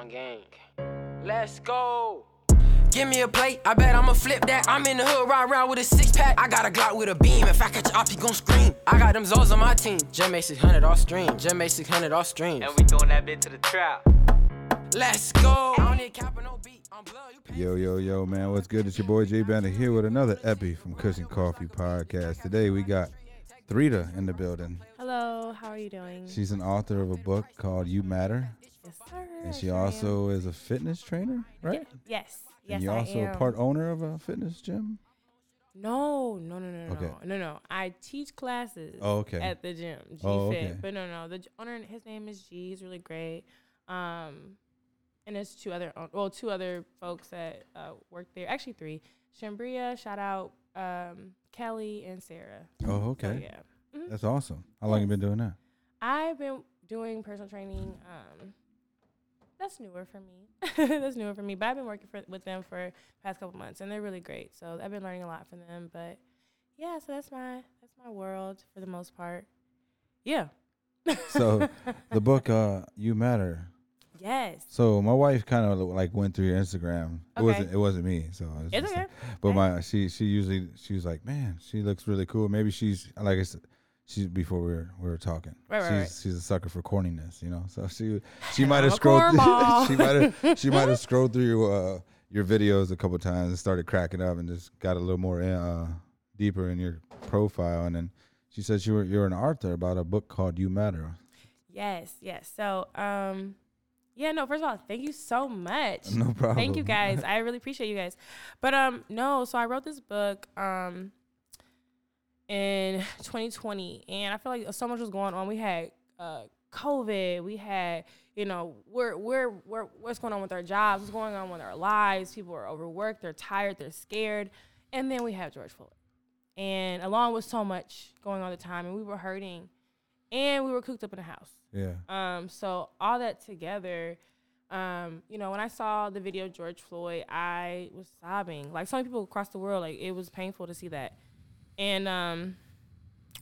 On gang. Let's go. Give me a plate, I bet I'ma flip that. I'm in the hood, ride around with a six pack. I got a Glock with a beam. If I catch off, he gon' scream. I got them Zos on my team. Jim 600 off stream. Jim 600 off stream. And we throwing that bit to the trap. Let's go. I don't need cap no beat. On blood, Yo, yo, yo, man, what's good? It's your boy Jay Banner here with another epi from Kush and Coffee Podcast. Today we got Threada in the building. Hello, how are you doing? She's an author of a book called You Matter, yes, sir. and she sure am. also is a fitness trainer, right? Yes, yes, and you're I also am. a part owner of a fitness gym. No, no, no, no, Okay. no, no, no. I teach classes. Oh, okay. At the gym, G Oh, Fit. okay. But no, no, the owner, his name is G. He's really great. Um, and there's two other, own- well, two other folks that uh, work there. Actually, three. Shambria, shout out, um, Kelly and Sarah. Oh, So, okay. yeah. Mhm. That's awesome. How long you been doing that? I've been doing personal training. Um, that's newer for me. that's newer for me. But I've been working for, with them for the past couple months, and they're really great. So I've been learning a lot from them. But yeah, so that's my that's my world for the most part. Yeah. So the book, uh, You Matter. yes, So my wife kind of like went through your Instagram. It Okay. wasn't. It wasn't me. So I was it's okay. like- But my she she usually she was like, man, she looks really cool. Maybe she's like I said, she's before we were we were talking. Right, right, she's right. she's a sucker for corniness, you know. So she she might have scrolled she might have she might have scrolled through your uh, your videos a couple times and started cracking up and just got a little more uh, deeper in your profile. And then she says you were you're an author about a book called You Matter. Yes, yes. So um, yeah. No, first of all, thank you so much. No problem. Thank you guys. I really appreciate you guys. But um no, so I wrote this book um in 2020 and I feel like so much was going on. We had uh COVID, we had, you know, we're we're we're what's going on with our jobs, what's going on with our lives. People are overworked, they're tired, they're scared. And then we have George Floyd. And along with so much going on at the time and we were hurting and we were cooped up in a house. Yeah. Um, so all that together, um, you know, when I saw the video of George Floyd, I was sobbing. Like so many people across the world, like it was painful to see that. And um,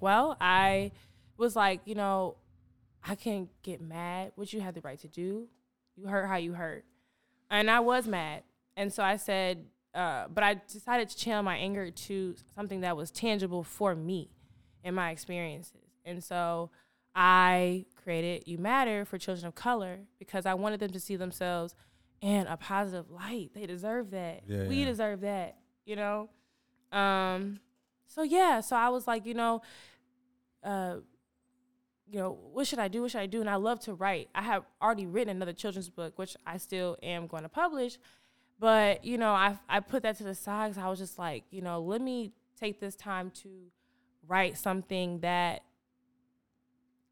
well, I was like, you know, I can't get mad, What you have the right to do. You hurt how you hurt. And I was mad. And so I said, uh, but I decided to channel my anger to something that was tangible for me and my experiences. And so I created You Matter for children of color because I wanted them to see themselves in a positive light. They deserve that. Yeah, we yeah. deserve that, you know? Um, so yeah, so I was like, you know, uh, you know, what should I do? What should I do? And I love to write. I have already written another children's book, which I still am going to publish. But, you know, I, I put that to the side because I was just like, you know, let me take this time to write something that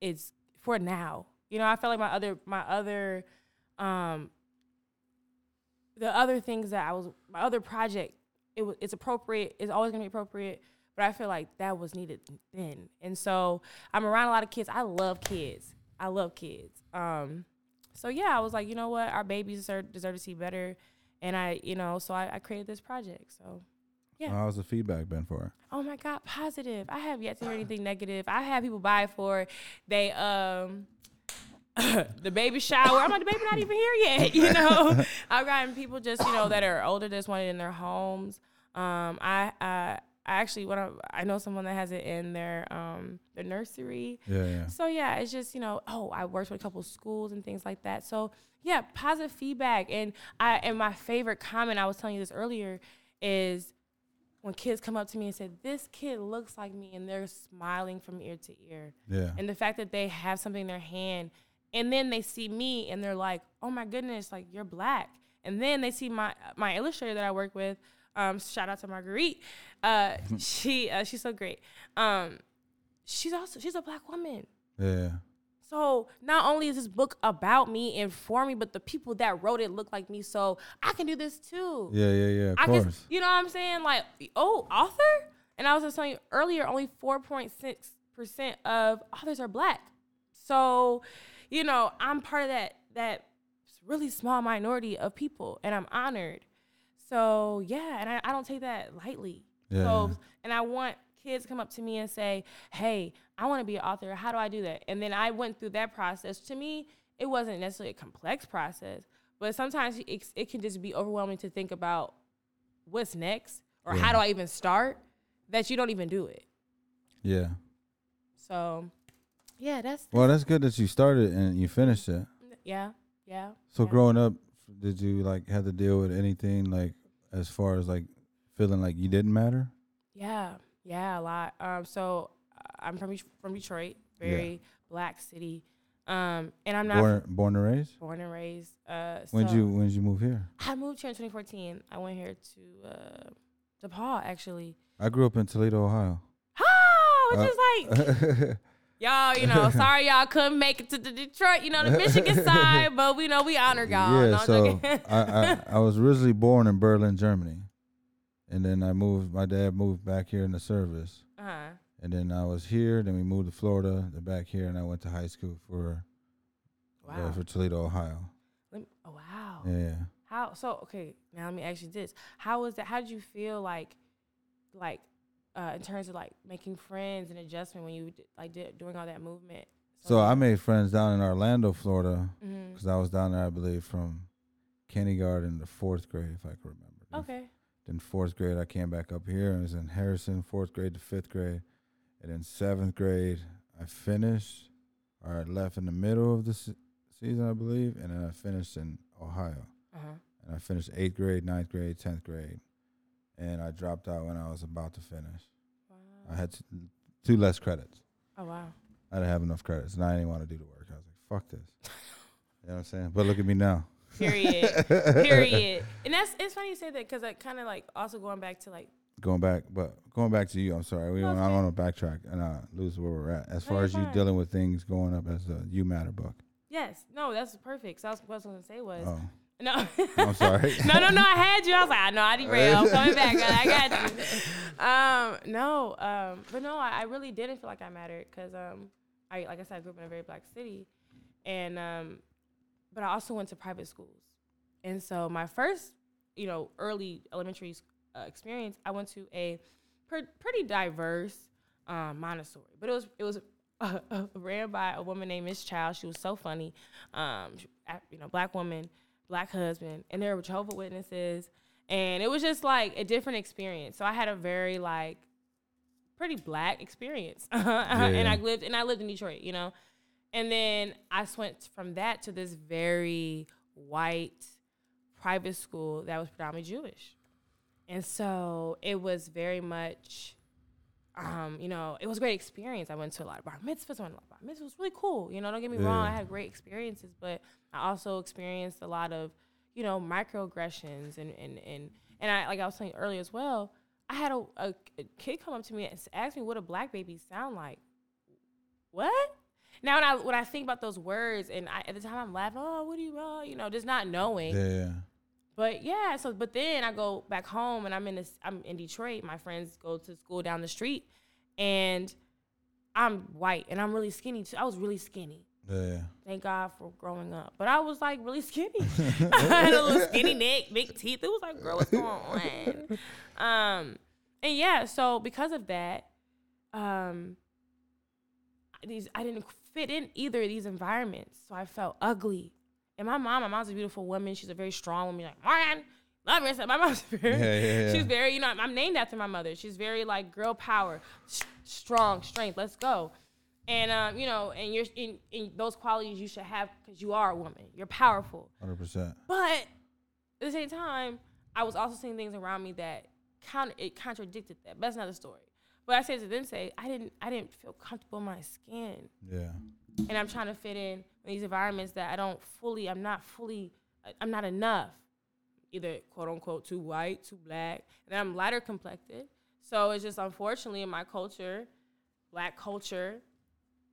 is for now. You know, I felt like my other, my other, um, the other things that I was, my other project, it was, it's appropriate. It's always gonna be appropriate. But I feel like that was needed then. And so I'm around a lot of kids. I love kids. I love kids. Um, so yeah, I was like, you know what, our babies deserve, deserve to see better. And I, you know, so I, I created this project. So Yeah. How's the feedback been for her? oh my god, positive. I have yet to hear anything negative. I have people buy it for they um the baby shower. I'm like, the baby not even here yet, you know. I've gotten people just, you know, that are older just want it in their homes. Um, I I I actually when I I know someone that has it in their um their nursery. Yeah, yeah. So yeah, it's just you know, oh, I worked with a couple schools and things like that. So yeah, positive feedback. And I and my favorite comment, I was telling you this earlier, is when kids come up to me and say, "This kid looks like me," and they're smiling from ear to ear, Yeah. and the fact that they have something in their hand, and then they see me and they're like, "Oh my goodness, like you're black," and then they see my my illustrator that I work with. Um, shout out to Marguerite. Uh, she uh, she's so great. Um, she's also she's a black woman. Yeah. So not only is this book about me and for me, but the people that wrote it look like me. So I can do this too. Yeah, yeah, yeah. Of I course. can, you know what I'm saying? Like, oh, author? And I was just telling you earlier, only 4.6% of authors are black. So, you know, I'm part of that that really small minority of people, and I'm honored. So yeah, and I, I don't take that lightly. Yeah, So yeah. and I want kids come up to me and say, Hey, I want to be an author. How do I do that? And then I went through that process. To me, it wasn't necessarily a complex process, but sometimes it, it can just be overwhelming to think about what's next or Yeah. how do I even start that you don't even do it. Yeah. So, yeah, that's Well, that's good that you started and you finished it. yeah, yeah. So yeah. growing up, did you like have to deal with anything like as far as like feeling like you didn't matter? Yeah, yeah, a lot. Um, so uh, I'm from from Detroit, very black city. Um, and I'm not Born born and raised? born and raised. Uh, When so you when did you move here? I moved here in 2014. I went here to uh, DePaul actually. I grew up in Toledo, Ohio. Oh, which Uh, is like y'all, you know, sorry y'all couldn't make it to the Detroit, you know, the Michigan side, but we know we honor y'all. yeah, so. I, I I was originally born in Berlin, Germany, and then I moved. My dad moved back here in the service, uh-huh. and then I was here. Then we moved to Florida, then back here, and I went to high school for uh, Wow. for Toledo, Ohio. Let me- oh, wow. Yeah. How so? Okay, now let me ask you this: How was that? How did you feel like, like, uh, in terms of like making friends and adjustment when you like did doing all that movement? So I made friends down in Orlando, Florida, because I was down there, I believe, from kindergarten to fourth grade, if I can remember. Okay. Then fourth grade, I came back up here and was in Harrison, fourth grade to fifth grade. And then seventh grade, I finished, or I left in the middle of the se- season, I believe. And then I finished in Ohio. Uh huh. And I finished eighth grade, ninth grade, tenth grade. And I dropped out when I was about to finish. I had t- two less credits. Oh wow. I didn't have enough credits, and I didn't want to do the work. I was like, fuck this. You know what I'm saying? But look at me now. Period. Period. And that's it's funny you say that because I kind of like also going back to like Going back, but going back to you, I'm sorry. We don't, I don't want to backtrack and uh, lose where we're at. As far as you dealing with things going up as the You Matter book. yes, no, that's perfect. So I was, what I was gonna say was Oh, no. I'm sorry. no, no, no. I had you. I was like, I know, I derailed. I'm coming back. I got you. Um, no, um, but no, I, I really didn't feel like I mattered because, um, I like I said, I grew up in a very black city, and um, but I also went to private schools, and so my first, you know, early elementary uh, experience, I went to a per- pretty diverse um, Montessori, but it was it was. Uh, uh, ran by a woman named Miss Child. She was so funny. Um, she- you know, black woman, black husband, and there were Jehovah Witnesses, and it was just like a different experience. So I had a very like pretty black experience, and I lived and I lived in Detroit, you know, and then I went from that to this very white private school that was predominantly Jewish, and so it was very much. Um, you know, it was a great experience. I went to a lot of bar mitzvahs. I went to a lot of bar mitzvahs. It was really cool. You know, don't get me wrong. I had great experiences, but I also experienced a lot of, you know, microaggressions and and and and I like I was saying earlier as well. I had a, a, a kid come up to me and ask me what a black baby sound like. What? Now when I when I think about those words and I, at the time I'm laughing, oh, what do you, uh, you know, just not knowing. yeah. But yeah, so but then I go back home and I'm in this I'm in Detroit. My friends go to school down the street and I'm white and I'm really skinny too. I was really skinny. Yeah. Thank God for growing up. But I was like really skinny. I had a little skinny neck, big teeth. It was like, girl, what's going on? Um, and yeah, so because of that, um, these I didn't fit in either of these environments. So I felt ugly. And my mom, my mom's a beautiful woman. She's a very strong woman. Like, Morgan, love yourself. My mom's very, Yeah, yeah, yeah. she's very, you know, I'm named after my mother. She's very like girl power, s- strong, strength. Let's go. And um, you know, and you're in, in those qualities you should have because you are a woman. You're powerful. 100%. But at the same time, I was also seeing things around me that counter it contradicted that. But that's another story. But I said to then say I didn't I didn't feel comfortable in my skin, Yeah. And I'm trying to fit in these environments that I don't fully. I'm not fully. I'm not enough. Either quote unquote too white, too black, and I'm lighter complected. So it's just unfortunately in my culture, black culture,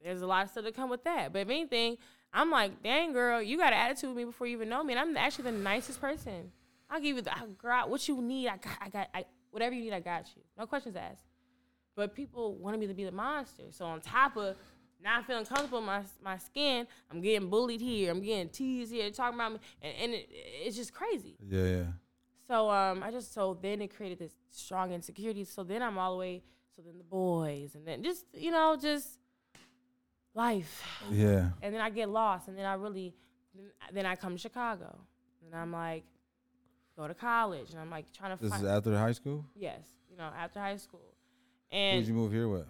there's a lot of stuff that come with that. But if anything, I'm like, dang girl, you got an attitude with me before you even know me, and I'm actually the nicest person. I'll give you the I- girl what you need. I got, I got, I, whatever you need, I got you. No questions asked. But people wanted me to be the monster. So on top of not feeling comfortable in my my skin, I'm getting bullied here. I'm getting teased here, talking about me, and, and it, it's just crazy. Yeah, yeah. So um, I just so then it created this strong insecurity. So then I'm all the way. So then the boys, and then just you know just life, Yeah. and then I get lost, and then I really, then, then I come to Chicago. and I'm like, go to college, and I'm like trying to This find is after high school. yes, you know, after high school, Who and did you move here with?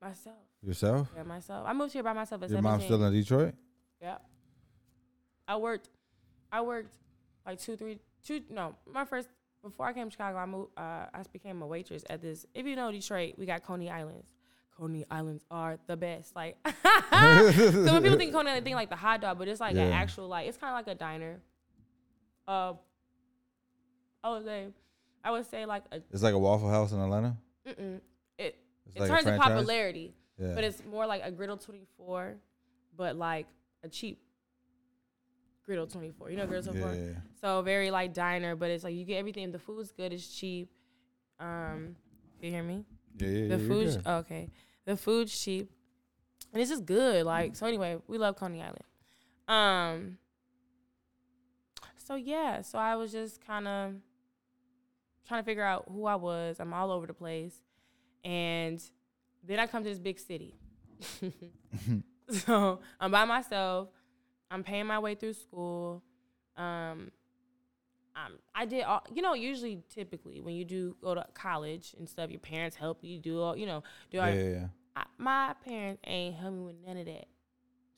myself, Yourself? yeah, myself. I moved here by myself at Your 17. mom's still in Detroit? Yeah. I worked, I worked like two, three, two. No, my first before I came to Chicago, I moved. Uh, I became a waitress at this. If you know Detroit, we got Coney Islands. Coney Islands are the best. Like, so when people think Coney Island, they think like the hot dog, but it's like an actual like it's kind of like a diner. Uh, I would say, I would say like a It's like a Waffle House in Atlanta. mm-mm. it It's in like a terms of popularity, Yeah. but it's more like a griddle 24, but like a cheap griddle 24. You know griddle 24? yeah. So very like diner, but it's like you get everything. The food's good, it's cheap. Um, you hear me? Yeah, yeah, The yeah, you're food's good. okay. The food's cheap, and it's just good. Like so. Anyway, we love Coney Island. Um. So yeah, so I was just kind of trying to figure out who I was. I'm all over the place, and then I come to this big city. so I'm by myself. I'm paying my way through school. Um, um, I did all, you know, usually typically when you do go to college and stuff, your parents help you do all, you know, do all, yeah, yeah, yeah. I, my parents ain't help me with none of that.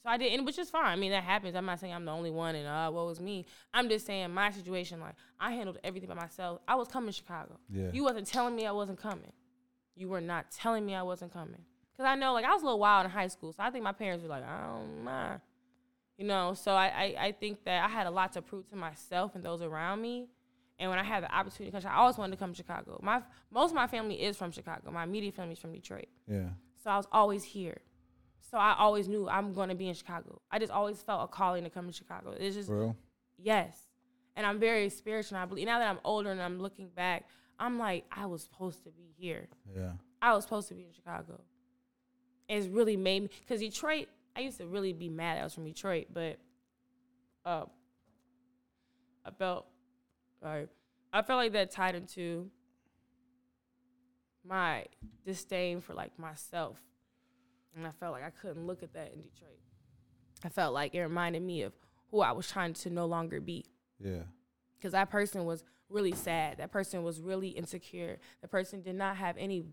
So I did, and which is fine. I mean, that happens. I'm not saying I'm the only one and uh, what was me. I'm just saying my situation, like I handled everything by myself. I was coming to Chicago. Yeah. You wasn't telling me I wasn't coming. You were not telling me I wasn't coming. Cause I know, like I was a little wild in high school, so I think my parents were like, I don't mind. You know, so I, I, I think that I had a lot to prove to myself and those around me. And when I had the opportunity to come, I always wanted to come to Chicago. My most of my family is from Chicago. My immediate family is from Detroit. yeah. So I was always here. So I always knew I'm going to be in Chicago. I just always felt a calling to come to Chicago. It's just real? yes. And I'm very spiritual. I believe now that I'm older and I'm looking back, I'm like I was supposed to be here. Yeah. I was supposed to be in Chicago. It's really made me because Detroit. I used to really be mad I was from Detroit, but uh, I felt sorry. I felt like that tied into my disdain for like myself, and I felt like I couldn't look at that in Detroit. I felt like it reminded me of who I was trying to no longer be Yeah. because that person was really sad. That person was really insecure. That person did not have any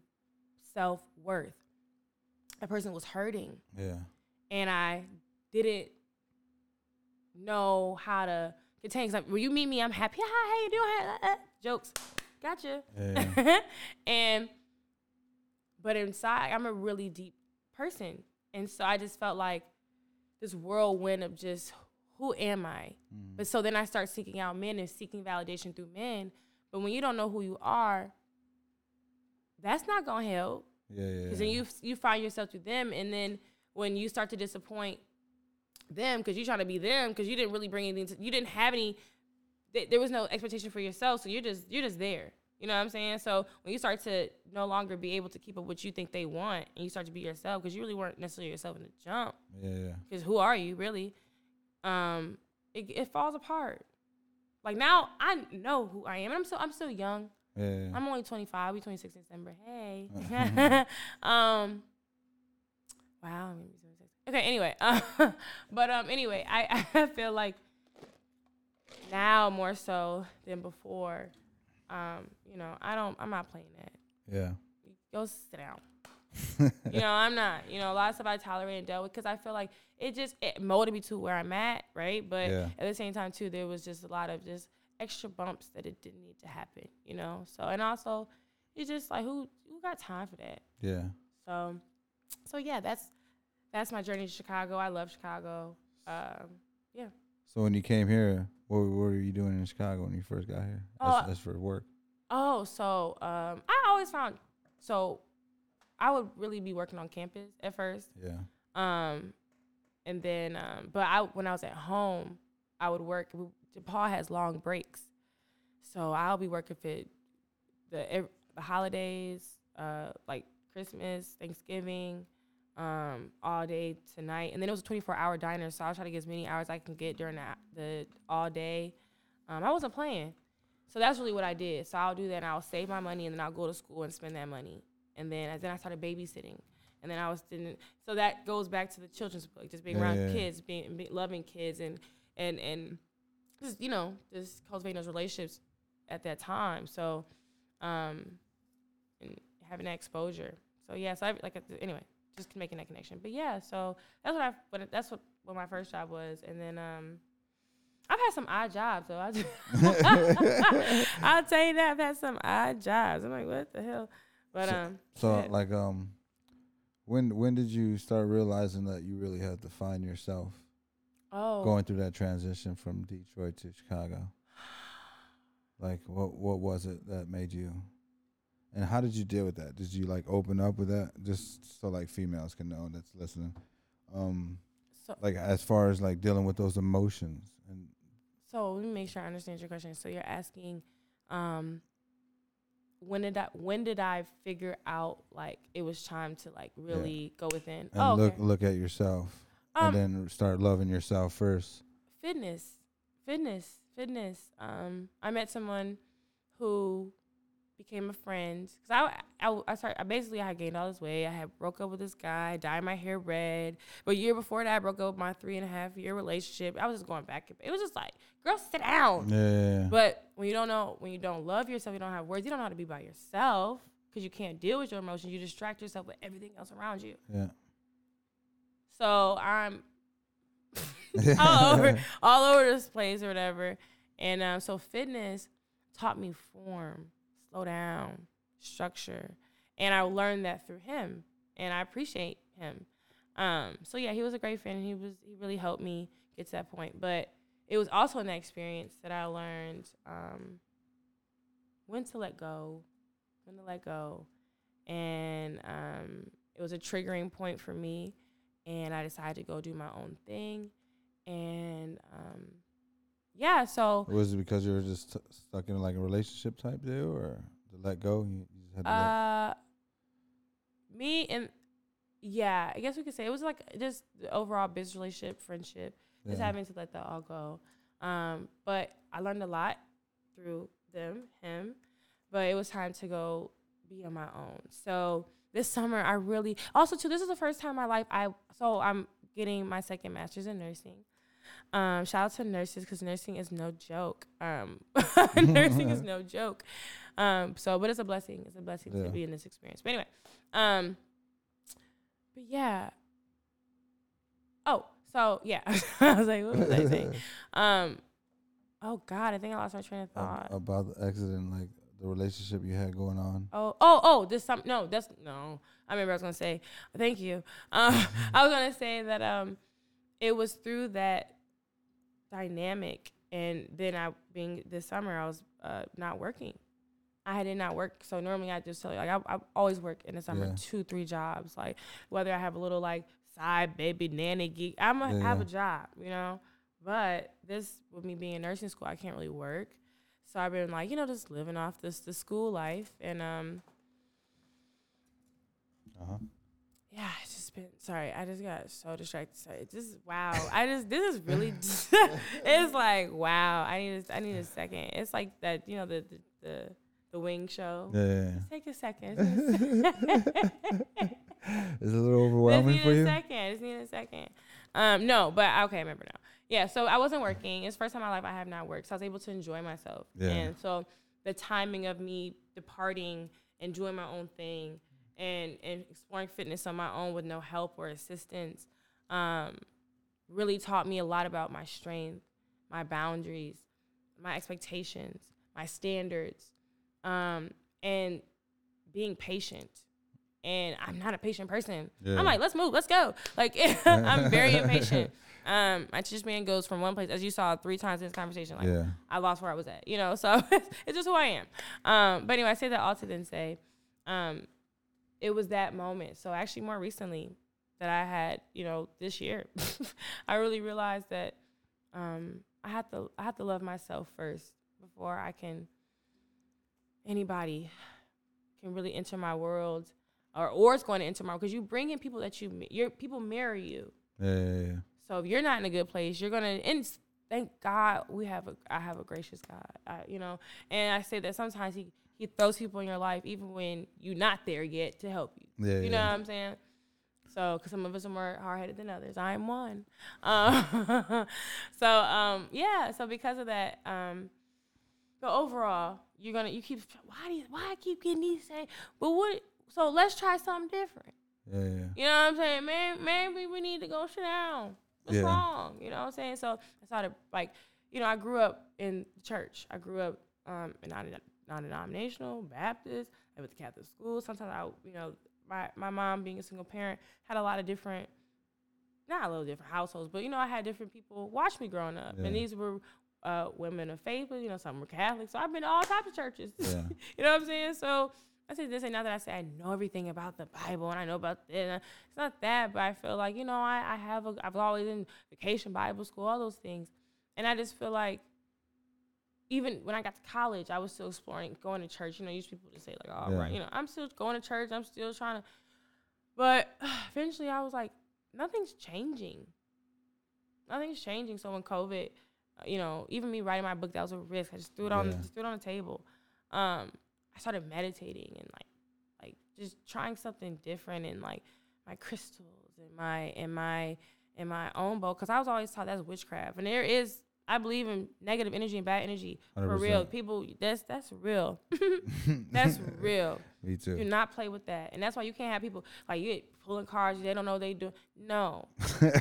self worth. That person was hurting, Yeah. and I didn't know how to contain. Cause like, when you meet me, I'm happy. Hi, how you doing? Uh, uh, Jokes, gotcha. Yeah. and but inside, I'm a really deep person, and so I just felt like this whirlwind of just who am I? Mm. But so then I start seeking out men and seeking validation through men. But when you don't know who you are, that's not gonna help. Yeah, yeah. Because then you you find yourself through them, and then when you start to disappoint them because you're trying to be them because you didn't really bring anything, to, you didn't have any, th- there was no expectation for yourself, so you're just you're just there. You know what I'm saying? So when you start to no longer be able to keep up what you think they want, and you start to be yourself because you really weren't necessarily yourself in the jump. Yeah, yeah. Because who are you really? Um, it, it falls apart. Like now, I know who I am. And I'm so I'm still young. Yeah. I'm only 25. We 26 in December. Hey. Mhm. um. Wow. I'm gonna be 26. Okay. Anyway. Uh, but um. Anyway, I I feel like now more so than before. Um. You know, I don't. I'm not playing that. yeah. Go sit down. you know, I'm not. You know, a lot of stuff I tolerate and dealt with because I feel like it just it molded me to where I'm at, right? But Yeah. at the same time, too, there was just a lot of just extra bumps that it didn't need to happen. You know, so and also it's just like who who got time for that? Yeah. So, so yeah, that's that's my journey to Chicago. I love Chicago. Um, yeah. So when you came here, what, what were you doing in Chicago when you first got here? That's, Oh, that's for work. Oh, so um, I always found so I would really be working on campus at first. Yeah. Um, and then, um, but I when I was at home, I would work. DePaul has long breaks, so I'll be working for the the holidays, uh, like Christmas, Thanksgiving, um, all day tonight. And then it was a 24 hour diner, so I'll try to get as many hours I can get during the, the all day. Um, I wasn't playing, so that's really what I did. So I'll do that, and I'll save my money, and then I'll go to school and spend that money. And then, then I started babysitting and then I was didn't. So that goes back to the children's book, just being Yeah, around yeah. kids, being, be loving kids, and and and just you know just cultivating those relationships at that time. So, um, and having that exposure. So yeah, so I like anyway, just making that connection. But yeah, so that's what I what that's what what my first job was, and then um. I've had some odd jobs, though. I just I'll tell you that I've had some odd jobs. I'm like, what the hell? But So- um, So yeah. like um, when when did you start realizing that you really had to find yourself oh, going through that transition from Detroit to Chicago? Like what what was it that made you? And how did you deal with that? Did you like open up with that? Just so like females can know that's listening. Um, So- like as far as like dealing with those emotions and So let me make sure I understand your question. So you're asking, um, when did I when did I figure out like it was time to like really go within? and oh, look okay. look at yourself Um, and then start loving yourself first. fitness, fitness, fitness. Um, I met someone who became a friend because I, I I started I basically I had gained all this weight. I had broke up with this guy, dyed my hair red. But a year before that, I broke up with my three and a half year relationship. I was just going back. It was just like, girl, sit down. Yeah. But when you don't know, when you don't love yourself, you don't have words, you don't know how to be by yourself because you can't deal with your emotions. You distract yourself with everything else around you. yeah. So I'm all over, all over this place or whatever. And um, so fitness taught me form, slow down, structure, and I learned that through him, and I appreciate him. Um, so yeah, he was a great friend. He was he really helped me get to that point. But it was also in that experience that I learned um, when to let go, when to let go, and um, it was a triggering point for me. And I decided to go do my own thing, and um, yeah, so Was it because you were just t- stuck in like a relationship type deal, or to let go? You, you just had to let- Uh, me and yeah, I guess we could say it was like just the overall business relationship, friendship, just having to let that all go. Um, but I learned a lot through them, him. But it was time to go be on my own. So this summer, I really also too. This is the first time in my life I so I'm getting my second master's in nursing. Um, shout out to nurses because nursing is no joke. Um, nursing is no joke. Um, so, but it's a blessing. It's a blessing Yeah. to be in this experience. But anyway, um, but yeah. Oh, so yeah, I was like, what was I saying? Um, oh God, I think I lost my train of thought. Ab- about the accident, like the relationship you had going on. Oh, oh, oh, this some no, that's no. I remember I was gonna say thank you. Um, I was gonna say that um, it was through that dynamic, and then I being this summer I was uh not working. I had did not work, so normally I just tell you like I, I always work in the summer Yeah. two three jobs like whether I have a little like side baby nanny gig I'm gonna have a job you know, but this with me being in nursing school I can't really work. So I've been like, you know, just living off this the school life and um Uh huh. yeah, it's just been sorry, I just got so distracted. Sorry. It's just wow. I just this is really it's like wow. I need a, I need a second. It's like that, you know, the the the, the wing show. Yeah. Take a second. Just need a Is it a little Just overwhelming need for a you? second. Just need a second. Um, no, but okay, I remember now. Yeah, so I wasn't working. It's first time in my life I have not worked. So I was able to enjoy myself. Yeah. And so the timing of me departing and doing my own thing and, and exploring fitness on my own with no help or assistance um, really taught me a lot about my strength, my boundaries, my expectations, my standards, um, and being patient. And I'm not a patient person. Yeah. I'm like, let's move, let's go. Like I'm very impatient. Um, my attention span goes from one place, as you saw three times in this conversation. Like Yeah. I lost where I was at, you know. So it's just who I am. Um, but anyway, I say that all to then say, um, it was that moment. So actually, more recently, that I had, you know, this year, I really realized that um, I have to I have to love myself first before I can anybody can really enter my world or or it's going to enter my because you bring in people that you your people marry you. Yeah. yeah, yeah. So if you're not in a good place, you're gonna and thank God we have a I have a gracious God. I, you know, and I say that sometimes he he throws people in your life even when you're not there yet to help you. Yeah, you know yeah. what I'm saying? So, because some of us are more hard headed than others, I am one. Um, so, um, yeah. So because of that, um, but overall, you're gonna you keep why do you, why I keep getting these same? But what? So let's try something different. Yeah, yeah. You know what I'm saying? Man, maybe we need to go sit down. What's Yeah. wrong? You know what I'm saying? So I started like, you know, I grew up in church. I grew up um, in non non-denominational Baptist. I went to Catholic school. Sometimes I, you know, my my mom being a single parent had a lot of different, not a little different households, but you know, I had different people watch me growing up, Yeah. and these were. Uh, women of faith, but you know, some were Catholic. So I've been to all types of churches. Yeah. you know what I'm saying? So I say this and not that I say I know everything about the Bible and I know about this. It's not that, but I feel like, you know, I, I have a I've always in vacation Bible school, all those things. And I just feel like even when I got to college, I was still exploring going to church. You know, used people to say like, "All right, Yeah. you know, I'm still going to church. I'm still trying to." But eventually, I was like, nothing's changing. Nothing's changing. So when COVID, uh, you know, even me writing my book, that was a risk. I just threw it on, Yeah. threw it on the table. Um, I started meditating and like, like just trying something different and like my crystals and my and my and my own bowl because I was always taught that's witchcraft and there is I believe in negative energy and bad energy for real. People, that's that's real. that's real. Me too. Do not play with that, and that's why you can't have people like you pulling cards. They don't know they do. No,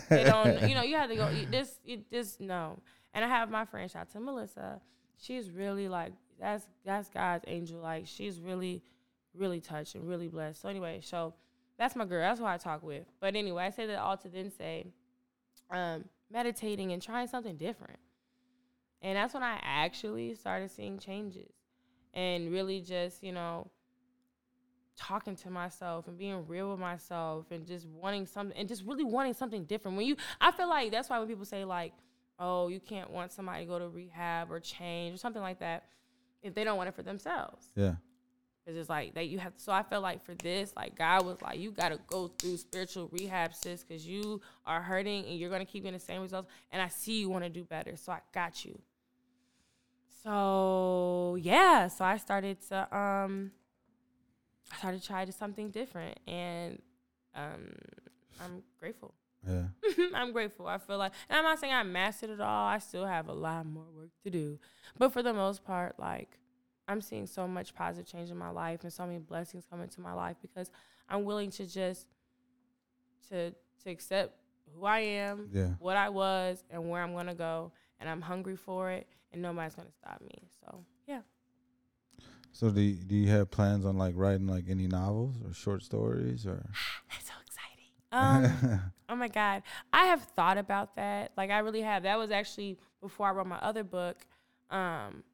they don't. You know, you have to go. you- This, you, this, no. And I have my friend, shout to Melissa. She's really like that's that's God's angel. Like she's really, really touched and really blessed. So anyway, so that's my girl. That's who I talk with. But anyway, I say that all to then say, um, meditating and trying something different. And that's when I actually started seeing changes and really just, you know, talking to myself and being real with myself and just wanting something and just really wanting something different. When you, I feel like that's why when people say, like, oh, you can't want somebody to go to rehab or change or something like that if they don't want it for themselves. yeah. Cause it's like that you have. So I felt like for this, like God was like, you got to go through spiritual rehab, sis, because you are hurting and you're gonna keep getting the same results. And I see you want to do better, so I got you. So yeah, so I started to um, I started to try to something different, and um, I'm grateful. Yeah. I'm grateful. I feel like, and I'm not saying I mastered it all. I still have a lot more work to do, but for the most part, like I'm seeing so much positive change in my life and so many blessings come into my life because I'm willing to just to to accept who I am, Yeah. what I was, and where I'm gonna go, and I'm hungry for it, and nobody's gonna stop me. So yeah. So do you, do you have plans on like writing like any novels or short stories or? That's so exciting. Um, oh my God. I have thought about that. Like I really have. That was actually before I wrote my other book. Um,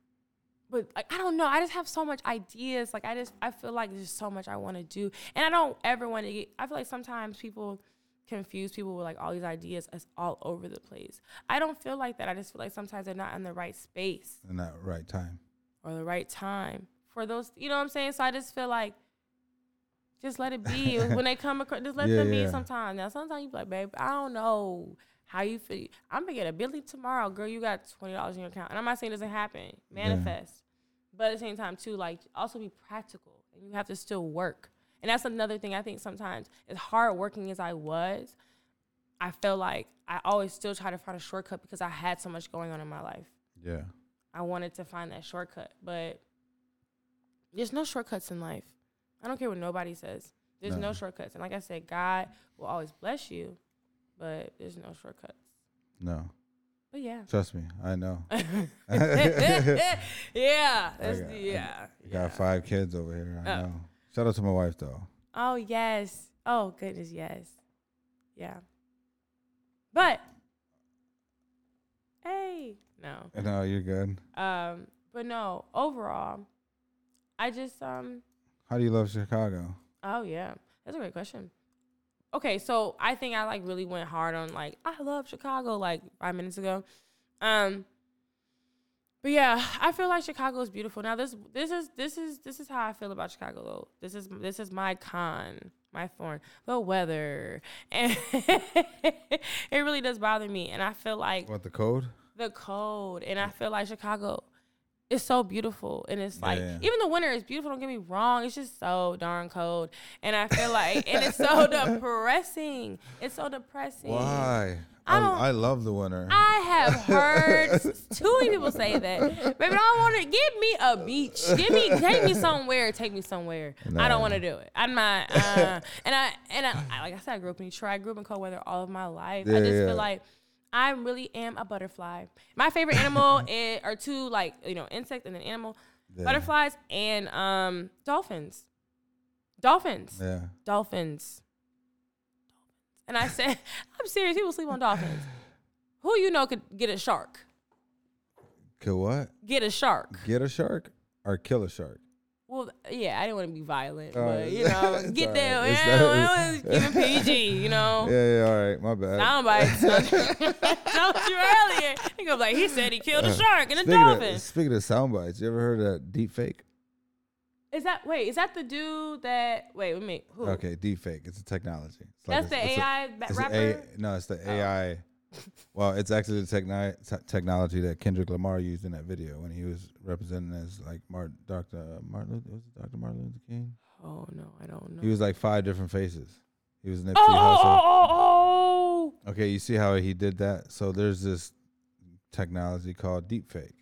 but like I don't know. I just have so much ideas. Like I just I feel like there's so much I want to do. And I don't ever want to get I feel like sometimes people confuse people with like all these ideas as all over the place. I don't feel like that. I just feel like sometimes they're not in the right space in that right time. or the right time for those. You know what I'm saying? So I just feel like just let it be when they come across. Just let Yeah, them be. yeah. Sometimes now, sometimes you be like, babe, I don't know how you feel. I'm gonna get a Billy tomorrow, girl. You got twenty dollars in your account, and I'm not saying it doesn't happen. Manifest, but at the same time too, like also be practical, and you have to still work. And that's another thing I think sometimes as hard working as I was, I felt like I always still try to find a shortcut because I had so much going on in my life. Yeah. I wanted to find that shortcut, but there's no shortcuts in life. I don't care what nobody says. There's no, No. shortcuts. And like I said, God will always bless you, but there's no shortcuts. No. But yeah. Trust me, I know. yeah. That's, got- yeah. Got yeah. five kids over here. I Oh. know. Shout out to my wife though. Oh, yes. Oh, goodness, yes. Yeah. But, hey, no. No, you're good. Um, but no, overall, I just, um, How do you love Chicago? Oh yeah, that's a great question. Okay, so I think I like really went hard on like I love Chicago like five minutes ago. Um, but yeah, I feel like Chicago is beautiful. Now this this is this is this is how I feel about Chicago though. This is this is my con, my thorn, the weather, and it really does bother me. And I feel like What the code? the cold, and I feel like Chicago it's so beautiful and it's like Yeah. even the winter is beautiful don't get me wrong it's just so darn cold and i feel like and it's so depressing it's so depressing Why? I I, I love the winter. I have heard too many people say that. Baby, I don't want to give me a beach. Give me, take me somewhere. Take me somewhere. I don't want to do it. I'm not. Uh, and I and I, like I said, I grew up in Detroit. I grew up in cold weather all of my life. I just yeah. feel like I really am a butterfly. My favorite animal is, are two like you know insect and an animal, Yeah. butterflies and um dolphins. Dolphins. yeah. Dolphins. And I said, I'm serious. People sleep on dolphins. Who you know could get a shark? Kill what? Get a shark. Get a shark or kill a shark? Well, yeah, I didn't want to be violent, All but right. you know, get there. right. Yeah, well, it's keep PG, you know. Yeah, yeah. All right, my bad. Sound bites. Told you earlier. He goes like, he said he killed a uh, shark and a Speaking dolphin. of, speaking of sound bites, you ever heard of deep fake? Is that wait? Is that the dude that wait? Let me. Who? Okay, deep fake. It's a technology. It's That's a- the a- AI a- rapper. no, it's the oh. AI. Well, it's actually the techni- te- technology that Kendrick Lamar used in that video when he was representing as like Martin, Dr. Uh, Martin, Luther- was it Dr. Martin Luther King? oh no, I don't know. He was like five different faces. He was Nipsey oh, oh, Hussle. oh, oh, oh. Okay, you see how he did that? So there's this technology called deepfake.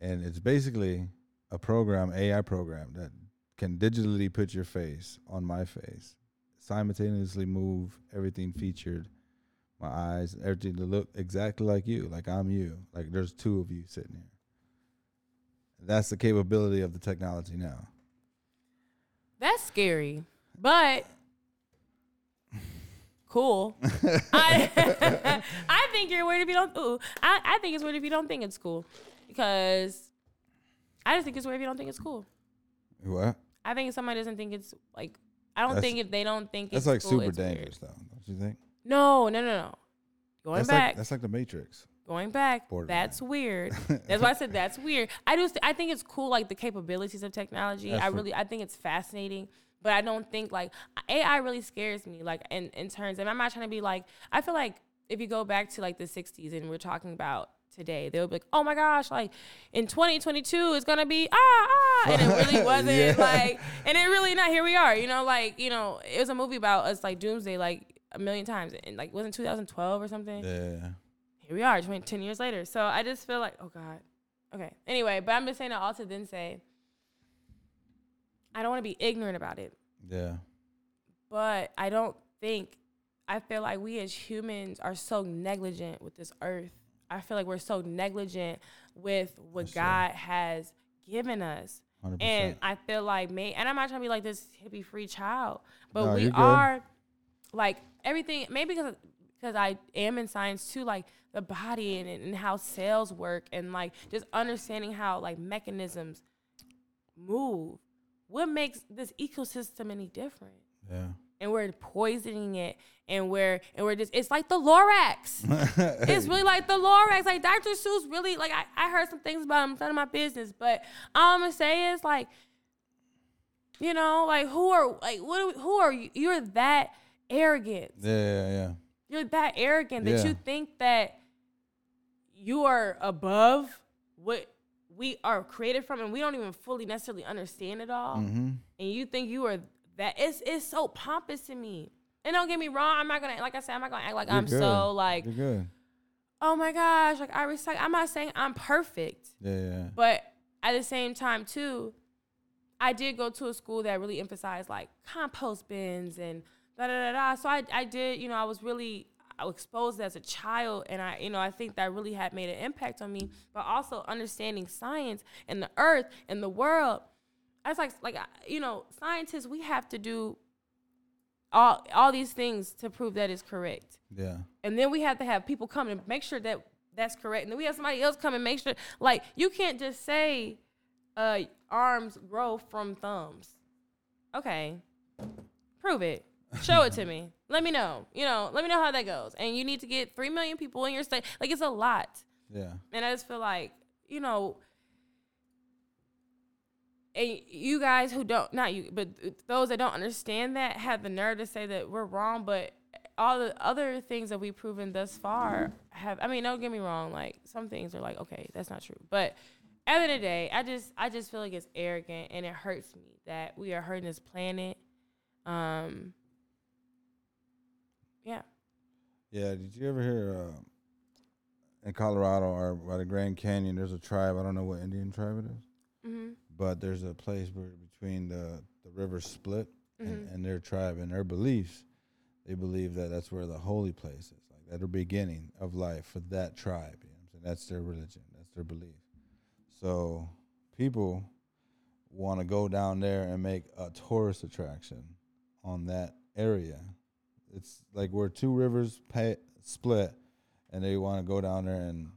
And it's basically a program, AI program that can digitally put your face on my face, simultaneously move everything featured, my eyes, everything to look exactly like you, like I'm you. Like there's two of you sitting here. That's the capability of the technology now. That's scary, but cool. I, I think you're weird if you don't. Ooh, I, I think it's weird if you don't think it's cool, because I just think it's weird if you don't think it's cool. What? I think if somebody doesn't think it's like, I don't That's- think if they don't think That's it's like cool, super it's weird. dangerous though, don't you think? No, no, no, no. Going That's back, like that's like the Matrix. going back. That's weird. That's why I said that's weird. I just I think it's cool, like the capabilities of technology. That's I really I think it's fascinating. But I don't think like AI really scares me. Like in in terms, and I'm not trying to be like. I feel like if you go back to like the '60s and we're talking about today, they'll be like, "Oh my gosh, like in 2022 it's gonna be ah ah," and it really wasn't Yeah. like, and it really not. Here we are, you know, like you know, it was a movie about us like doomsday like a million times, and like wasn't 2012 or something Yeah. here we are 20, 10 years later so i just feel like oh god okay anyway but i'm just saying that all to then say i don't want to be ignorant about it Yeah. but i don't think i feel like we as humans are so negligent with this earth i feel like we're so negligent with what sure. god has given us 100%. and I feel like me, and I'm not trying to be like this hippie free child, but No, we are like everything. Maybe because because I am in science too, like the body and, and how cells work, and like just understanding how like mechanisms move. What makes this ecosystem any different? yeah. And we're poisoning it, and we're and we're just it's like the Lorax. It's really like the Lorax. Like Dr. Seuss really like I, I heard some things about him, none of my business. But all I'm gonna say is like, you know, like who are like what are, who are you? You're that arrogant. Yeah, yeah, yeah. You're that arrogant that Yeah. you think that you are above what we are created from and we don't even fully necessarily understand it all. Mm-hmm. And you think you are that it's it's so pompous to me. And don't get me wrong, I'm not gonna like I said, I'm not gonna act like You're I'm good. so like You're good. oh my gosh, like I respect. I'm not saying I'm perfect, Yeah, yeah. but at the same time too, I did go to a school that really emphasized like compost bins and da da da da. So I I did, you know, I was really I was exposed as a child, and I you know I think that really had made an impact on me. But also understanding science and the earth and the world. I was like like you know scientists we have to do all all these things to prove that it's correct. Yeah. And then we have to have people come and make sure that that's correct. And then we have somebody else come and make sure. Like you can't just say uh, arms grow from thumbs. Okay, prove it. Show it to me. Let me know. You know, let me know how that goes. And you need to get three million people in your state. Like it's a lot. Yeah. And I just feel like, you know, and you guys who don't, not you, but those that don't understand that have the nerve to say that we're wrong. But all the other things that we've proven thus far have, I mean, don't get me wrong, like some things are like, okay, that's not true. But at the end of the day, I just I just feel like it's arrogant and it hurts me that we are hurting this planet. Um. Yeah. Yeah, did you ever hear uh, in Colorado or by the Grand Canyon? There's a tribe. I don't know what Indian tribe it is, Mm-hmm. but there's a place where between the the rivers split, and, Mhm. and their tribe and their beliefs, they believe that that's where the holy place is, like at the beginning of life for that tribe. You know I'm saying? That's their religion. That's their belief. So people want to go down there and make a tourist attraction on that area. It's like where two rivers pay, split, and they want to go down there and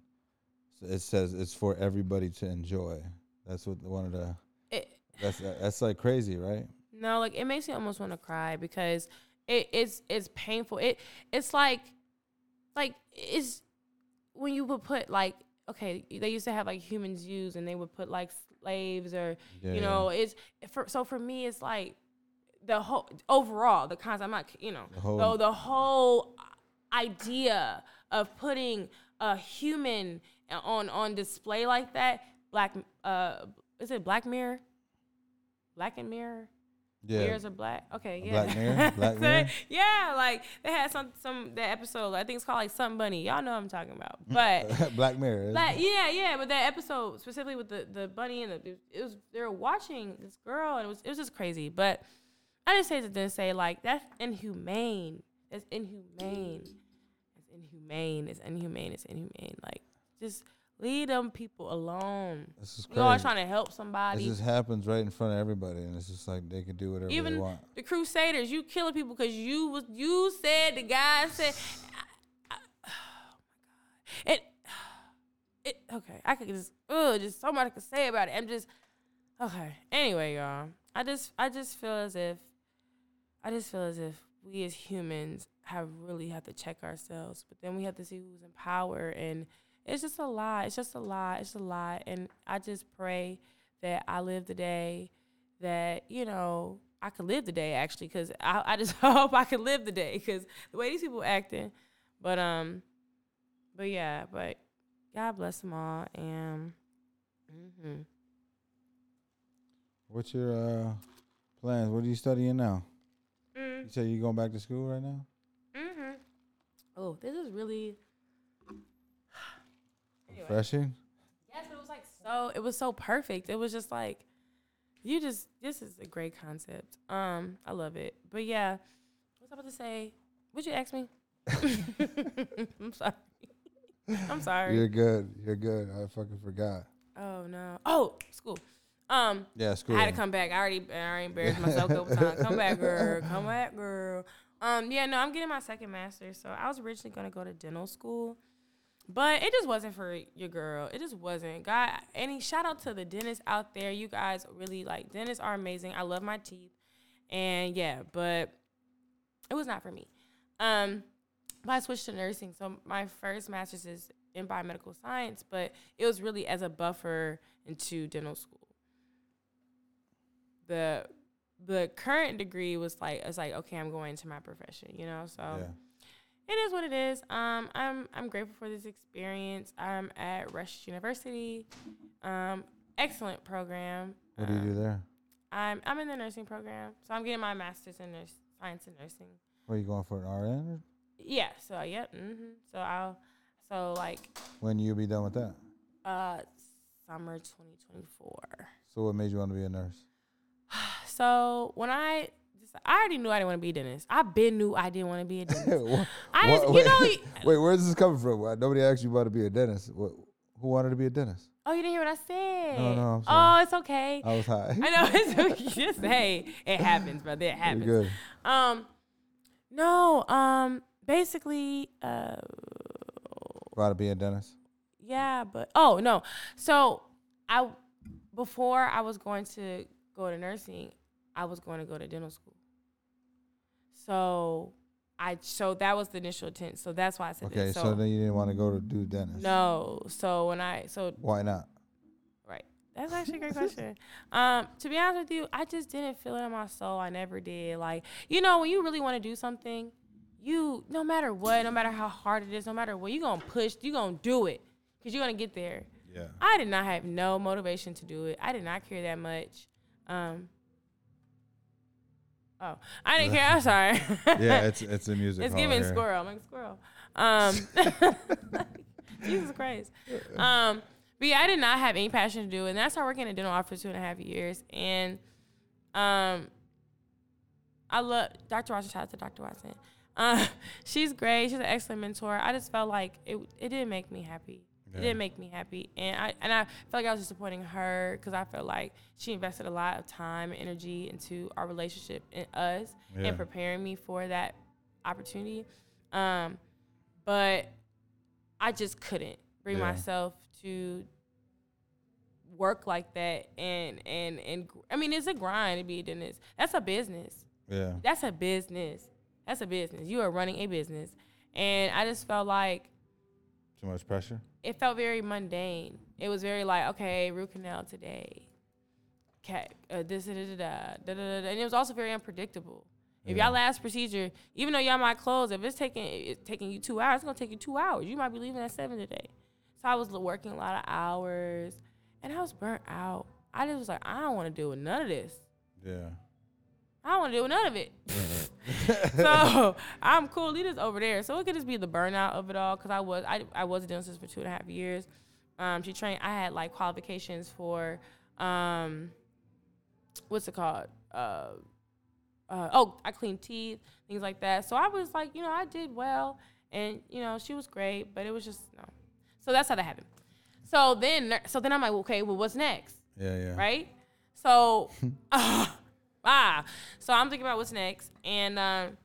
it says it's for everybody to enjoy. That's what one of the It, that's that's like crazy, right? No, like it makes me almost want to cry because it, it's it's painful. It it's like like it's when you would put like okay, they used to have like humans zoos and they would put like slaves or Yeah, you know it's for so for me it's like the whole overall the concept. I'm not you know The whole- the the whole idea of putting a human on on display like that. Black uh is it Black Mirror? Black and Mirror. yeah. Mirrors are black. Okay, yeah. Black Mirror? Black Mirror? yeah, like they had some some that episode. I think it's called like Something Bunny. Y'all know what I'm talking about. But Black Mirror. like yeah, yeah. But that episode specifically with the the bunny and the it was they were watching this girl and it was it was just crazy. But I just say to then say like that's inhumane. It's inhumane. It's inhumane. It's inhumane. It's inhumane. Like just leave them people alone. This is crazy. You always trying to help somebody. This just happens right in front of everybody, and it's just like they can do whatever they want. the Crusaders, you killing people because you was you said the guy said. I, I, oh my god! It it okay. I could just ugh, just so much I could say about it. I'm just okay. Anyway, y'all, I just I just feel as if I just feel as if we as humans have really have to check ourselves, but then we have to see who's in power, and it's just a lot. It's just a lot. It's a lot, and I just pray that I live the day that you know I could live the day actually, because I, I just hope I could live the day because the way these people acting, but um, but yeah, but God bless them all, and hmm What's your uh, plans? What are you studying now? Mm, You say you going back to school right now? hmm Oh, this is really. Anyway. Refreshing. Yes, it was like so. It was so perfect. It was just like, you just. This is a great concept. Um, I love it. But yeah, what's I about to say? Would you ask me? I'm sorry. I'm sorry. You're good. You're good. I fucking forgot. Oh no. Oh, school. Um, Yeah, school. I had to come back. I already, I already embarrassed myself a couple times. Come back, girl. Come back, girl. Um, yeah, no, I'm getting my second master. So I was originally gonna go to dental school, but it just wasn't for your girl. It just wasn't. God, any shout out to the dentists out there. You guys really like dentists are amazing. I love my teeth, and yeah, but it was not for me. Um, but I switched to nursing. So my first master's is in biomedical science, but it was really as a buffer into dental school. The the current degree was like it's like okay, I'm going into my profession, you know. So yeah. it is what it is. Um, I'm I'm grateful for this experience. I'm at Rush University. Um, excellent program. What do you do Um, there? I'm I'm in the nursing program, so I'm getting my master's in nurse science and nursing. What are you going for an RN? Yeah. So yep. hmm So I'll so like When you be done with that? uh summer 2024. So what made you want to be a nurse? So when I just I already knew I didn't want to be a dentist. I been knew I didn't want to be a dentist. What- I what- just, you wait, know, wait, where's this coming from? Why- Nobody asked you about to be a dentist. What, who wanted to be a dentist? oh, you didn't hear what I said. No, no, Oh, it's okay. I was high. I know it's just hey, it happens, brother. It You're happens. good. Um, no, um, basically, uh, Want to be a dentist? yeah, but oh no. So I before I was going to go to nursing, I was going to go to dental school. So I so that was the initial intent. So that's why I said Okay, so, So, then you didn't want to go to do dentist. no. So when I so Why not? Right. That's actually a great question. Um, to be honest with you, I just didn't feel it in my soul. I never did. Like, you know, when you really want to do something, you no matter what, no matter how hard it is, no matter what, you gonna push, you gonna do it. Cause you're gonna get there. Yeah. I did not have no motivation to do it. I did not care that much. Um, oh, I didn't care. I'm sorry. Yeah, it's it's a music. it's giving here. squirrel. I'm like squirrel. Um, Jesus Christ. Um, but yeah, I did not have any passion to do it. And then I started working in a dental office for two and a half years. And um, I love Dr. Watson. Shout out to Dr. Watson. Uh, she's great. She's an excellent mentor. I just felt like it, it didn't make me happy. It didn't make me happy. And I and I felt like I was disappointing her because I felt like she invested a lot of time and energy into our relationship and us Yeah. and preparing me for that opportunity. Um, but I just couldn't bring Yeah. myself to work like that and and and I mean it's a grind to be a dentist. That's a business. Yeah. That's a business. That's a business. You are running a business. And I just felt like Too much pressure. it felt very mundane. It was very like, okay, root canal today. Okay, uh, this da da da da da da da, and it was also very unpredictable. If Yeah. y'all last procedure, even though y'all might close, if it's taking it's taking you two hours, it's gonna take you two hours. You might be leaving at seven today. So I was working a lot of hours, and I was burnt out. I just was like, I don't want to deal with none of this. Yeah. I don't want to deal with none of it. so I'm cool. leaders over there. So it could just be the burnout of it all because I was I, I was a dentist for two and a half years. Um, she trained. I had like qualifications for um, what's it called? Uh, uh, oh, I cleaned teeth, things like that. So I was like, you know, I did well, and you know, she was great, but it was just no. So that's how that happened. So then, so then I'm like, okay, well, what's next? Yeah. Yeah. right? So, ah, so I'm thinking about what's next, and um,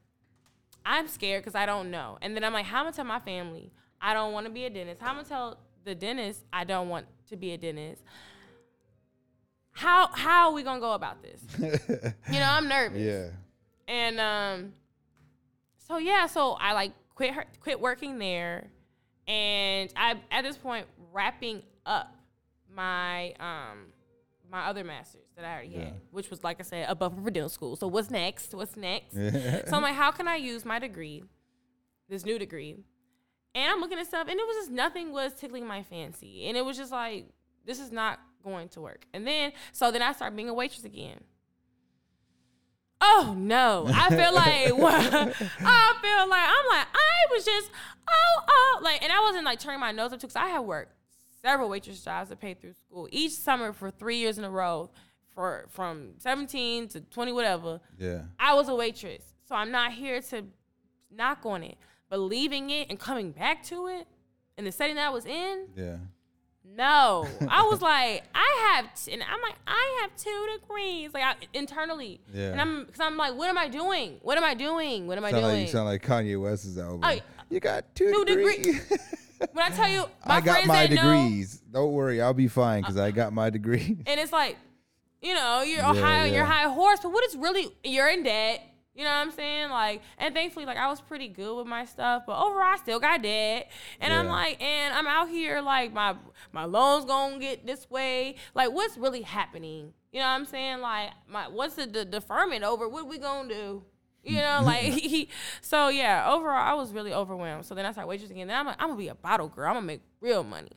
I'm scared because I don't know. And then I'm like, how am I gonna tell my family I don't want to be a dentist? How am I tell the dentist I don't want to be a dentist? How how are we gonna go about this? You know, I'm nervous. yeah. And um, so yeah, so I like quit her, quit working there, and I at this point wrapping up my um my other masters that I already Yeah. had, which was like I said, a buffer for dental school. So what's next? What's next? So I'm like, how can I use my degree, this new degree? And I'm looking at stuff, and it was just nothing was tickling my fancy, and it was just like, this is not going to work. And then, so then I started being a waitress again. Oh no, I feel like what? I feel like I'm like I was just oh oh like, and I wasn't like turning my nose up to because I had worked several waitress jobs to pay through school each summer for three years in a row, for from 17 to 20 whatever. yeah. I was a waitress. So I'm not here to knock on it. But leaving it and coming back to it in the setting that I was in, Yeah. no. I was like, I have, t- and I'm like, I have two degrees, like I, internally. Yeah. And I'm, because I'm like, what am I doing? What am I doing? What am I Sound like doing? you sound like Kanye West's album. Oh, you got two, two degrees. when I tell you, my I got my degrees. Don't worry, I'll be fine because I got my degree. and it's like, you know, you're Yeah, your yeah. high horse, but what is really you're in debt. You know what I'm saying? Like, and thankfully, like I was pretty good with my stuff, but overall, I still got debt. And I'm like, and I'm out here like my my loans gonna get this way. Like, what's really happening? You know what I'm saying? Like, my what's the, the deferment over? What we gonna do? You know, like he. So yeah, overall, I was really overwhelmed. So then I started waitressing, and then I'm like, I'm gonna be a bottle girl. I'm gonna make real money.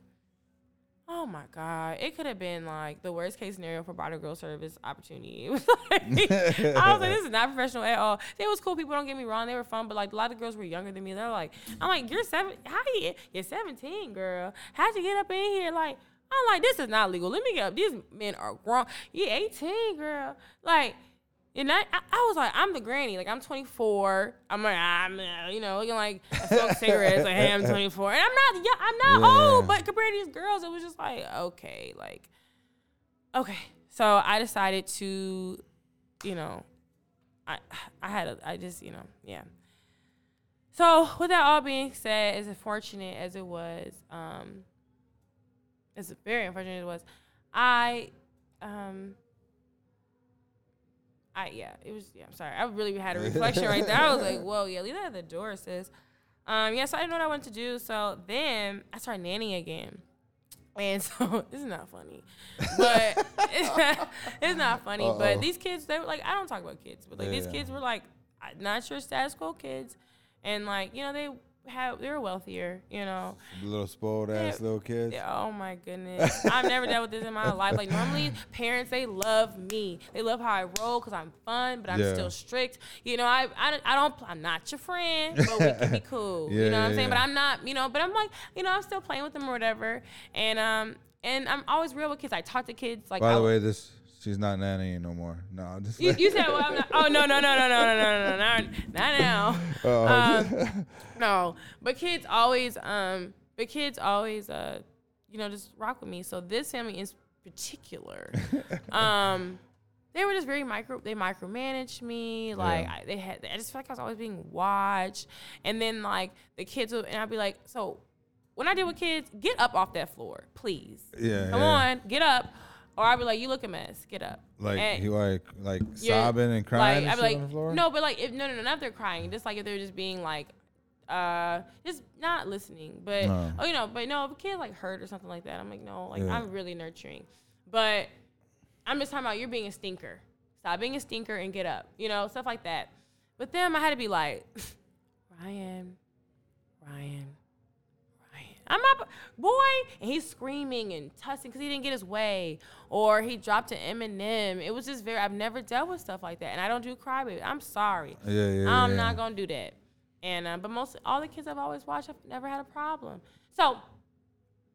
Oh my god! It could have been like the worst case scenario for bottle girl service opportunity. It was like I was like, this is not professional at all. It was cool. People don't get me wrong; they were fun, but like a lot of girls were younger than me. They're like, I'm like, you're seven. How you? You're 17, girl. How'd you get up in here? Like, I'm like, this is not legal. Let me get up. These men are grown. You're 18, girl. Like. And I, I, I was like, I'm the granny. Like, I'm 24. I'm like, I'm, uh, you know, looking like I smoke cigarettes. Like, hey, I'm 24. And I'm not, yeah, I'm not Yeah. old, but compared to these girls, it was just like, okay, like, okay. So I decided to, you know, I, I had, a, I just, you know, yeah. So with that all being said, as unfortunate as it was, um, as very unfortunate as it was, I, um, I yeah, it was yeah. I'm sorry, I really had a reflection right there. I was like, whoa, yeah, leave that at the door, sis. Um, yeah, so I didn't know what I wanted to do. So then I started nanny again. And so this is not funny, but it's not funny. Uh-oh. But these kids, they were like, I don't talk about kids, but like these Yeah. kids were like, not your status quo kids, and like you know they have they were wealthier, you know. Little spoiled ass Yeah. little kids. Yeah, oh my goodness. I've never dealt with this in my life. Like normally parents they love me. They love how I roll cuz I'm fun, but I'm Yeah. still strict. You know, I, I I don't I'm not your friend, but we can be cool. Yeah, you know what I'm saying? But. I'm not, you know, but I'm like, you know, I'm still playing with them or whatever. And um and I'm always real with kids. I talk to kids like By the way, this she's not nannying no more. No, I'm just you, you said, well, I'm not, oh no, no, no, no, no, no, no, no, no, not now. Oh, Um, no, but kids always, um, but kids always, uh, you know, just rock with me. So this family in particular, um, they were just very micro. They micromanaged me. Like Yeah. I, they had, I just felt like I was always being watched. And then like the kids would, and I'd be like, so when I deal with kids, get up off that floor, please. Yeah, come yeah. on, get up. Or I'd be like, you look a mess, get up. like And- he like like sobbing and crying Like, and I'd be like, on the floor. no, but like, if no, no, no, not if they're crying. Just like if they're just being like, uh, just not listening. But No. oh, you know, but no, if a kid like hurt or something like that, I'm like, no, like Yeah. I'm really nurturing. But I'm just talking about you're being a stinker. Stop being a stinker and get up. You know, stuff like that. But them, I had to be like, Ryan, Ryan. I'm not boy, and he's screaming and tussing because he didn't get his way, or he dropped an M&M. It was just very. I've never dealt with stuff like that, and I don't do crybaby. I'm sorry. Yeah, yeah, I'm yeah. not gonna do that. And uh, but most all the kids I've always watched, I've never had a problem. So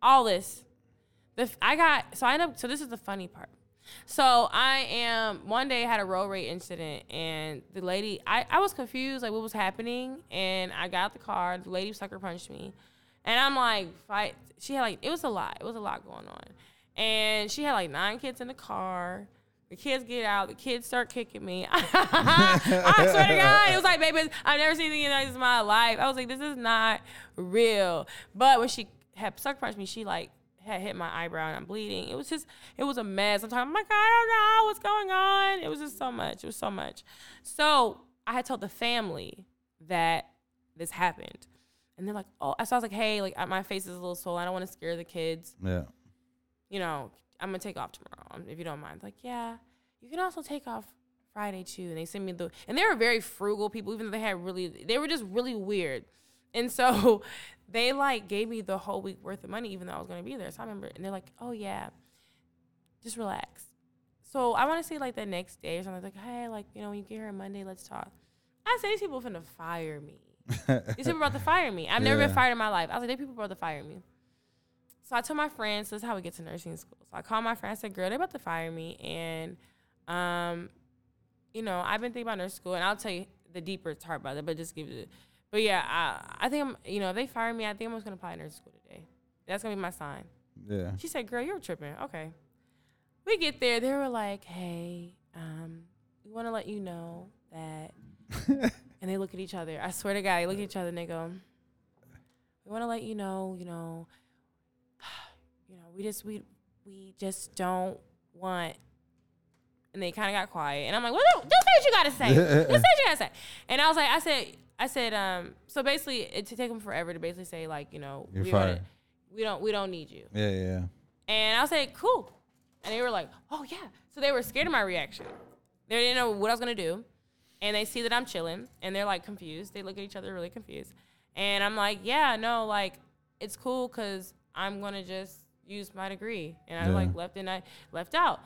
all this, the I got so I end up. So this is the funny part. So I am one day had a road rage incident and the lady I, I was confused like what was happening and I got the car the lady sucker punched me and I'm like fight she had like it was a lot it was a lot going on and she had like nine kids in the car the kids get out the kids start kicking me I swear to God it was like baby I've never seen anything like this in my life I was like this is not real but when she had sucker punched me she like had hit my eyebrow and I'm bleeding. It was just, it was a mess. I'm talking, oh I'm like, I don't know what's going on. It was just so much. It was so much. So I had told the family that this happened. And they're like, oh, so I was like, hey, like my face is a little swollen. I don't want to scare the kids. Yeah. You know, I'm going to take off tomorrow um, if you don't mind. Like, yeah, you can also take off Friday too. And they sent me the, and they were very frugal people, even though they had really, they were just really weird. And so they like gave me the whole week worth of money, even though I was going to be there. So I remember, and they're like, oh yeah, just relax. So I want to say like the next day or something, like, hey, like, you know, when you get here on Monday, let's talk. I said, these people are finna fire me. These people about to fire me. I've never been fired in my life. I was like, these people about to fire me. So I told my friends, this is how we get to nursing school. So I called my friend, I said, girl, they're about to fire me. And, um, you know, I've been thinking about nursing school, and I'll tell you the deeper part about it, but just give it. But yeah, I, I think I'm, you know, if they fire me, I think I'm just going to apply to nursing school today. That's going to be my sign. Yeah. She said, girl, you're tripping. Okay. We get there. They were like, hey, um, we want to let you know that. and they look at each other. I swear to God, they look at each other and they go, we want to let you know, you know, you know, we just, we, we just don't want. And they kind of got quiet. And I'm like, well, no, just say what you got to say. just say what you got to say. And I was like, I said, I said, um, so basically, it to take them forever to basically say, like, you know, You're we wanna- we don't, we don't need you. Yeah, yeah. And I was like, cool. And they were like, oh, yeah. So they were scared of my reaction. They didn't know what I was to do. And they see that I'm chilling and they're like confused. They look at each other really confused. And I'm like, yeah, no, like, it's cool because I'm going to just use my degree. And I Yeah. like left and I left out.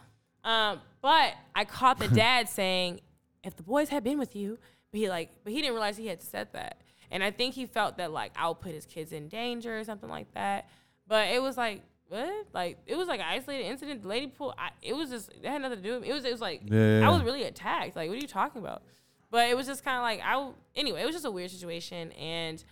Um, but I caught the dad saying, if the boys had been with you, but he like, but he didn't realize he had said that. And I think he felt that like I'll put his kids in danger or something like that. But it was like, what? Like it was like an isolated incident. The lady pulled. I, it was just it had nothing to do with me. It was it was like Yeah, yeah, I was really attacked. Like what are you talking about? But it was just kind of like I. Anyway, it was just a weird situation, and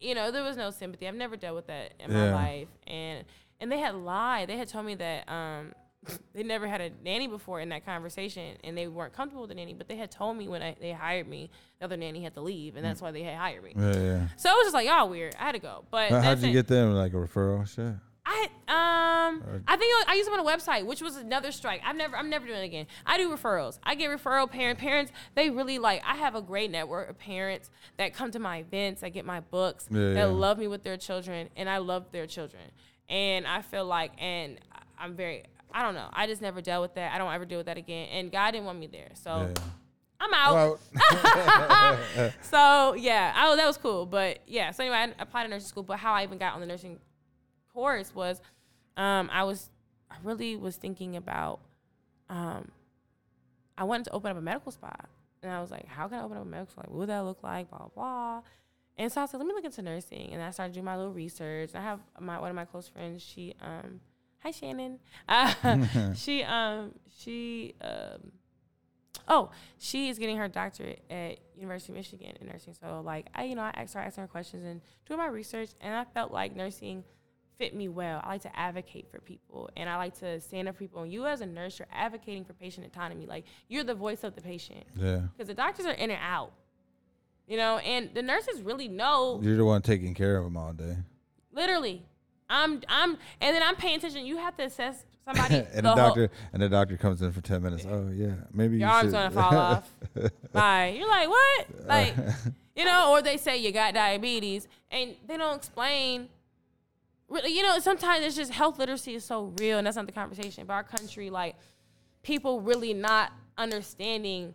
you know there was no sympathy. I've never dealt with that in my life, and and they had lied. They had told me that um they never had a nanny before in that conversation, and they weren't comfortable with the nanny. But they had told me when I, they hired me, the other nanny had to leave, and that's why they had hired me. Yeah, yeah. So it was just like, y'all weird. I had to go. But How, how'd you it. get them? Like a referral? Shit. I um I think I used them on a website, which was another strike. I've never I'm never doing it again. I do referrals. I get referral parent parents. They really like. I have a great network of parents that come to my events. that get my books. Yeah, that yeah. love me with their children, and I love their children. And I feel like, and I'm very. I don't know. I just never dealt with that. I don't ever deal with that again. And God didn't want me there. So Yeah. I'm out. Well, so yeah, I, that was cool. But yeah, so anyway, I applied to nursing school. But how I even got on the nursing course was, um, I was, I really was thinking about, um, I wanted to open up a medical spa, and I was like, how can I open up a medical spa? Like, what would that look like? Blah blah. blah. And so I said, let me look into nursing, and I started doing my little research. I have my one of my close friends. She, um, hi Shannon. Uh, she, um, she, um, oh, she is getting her doctorate at University of Michigan in nursing. So like, I, you know, I asked her, asking her questions and doing my research, and I felt like nursing fit me well. I like to advocate for people, and I like to stand up for people. And you, as a nurse, you're advocating for patient autonomy. Like you're the voice of the patient yeah. because the doctors are in and out. You know, and the nurses really know You're the one taking care of them all day. literally. I'm I'm and then I'm paying attention. You have to assess somebody. and the the whole- doctor and the doctor comes in for ten minutes. Oh yeah, maybe your you arm's should. gonna fall off. Bye. You're like, what? Uh, like, you know, or they say you got diabetes and they don't explain. Really, you know, sometimes it's just health literacy is so real, and that's not the conversation. But our country, like, people really not understanding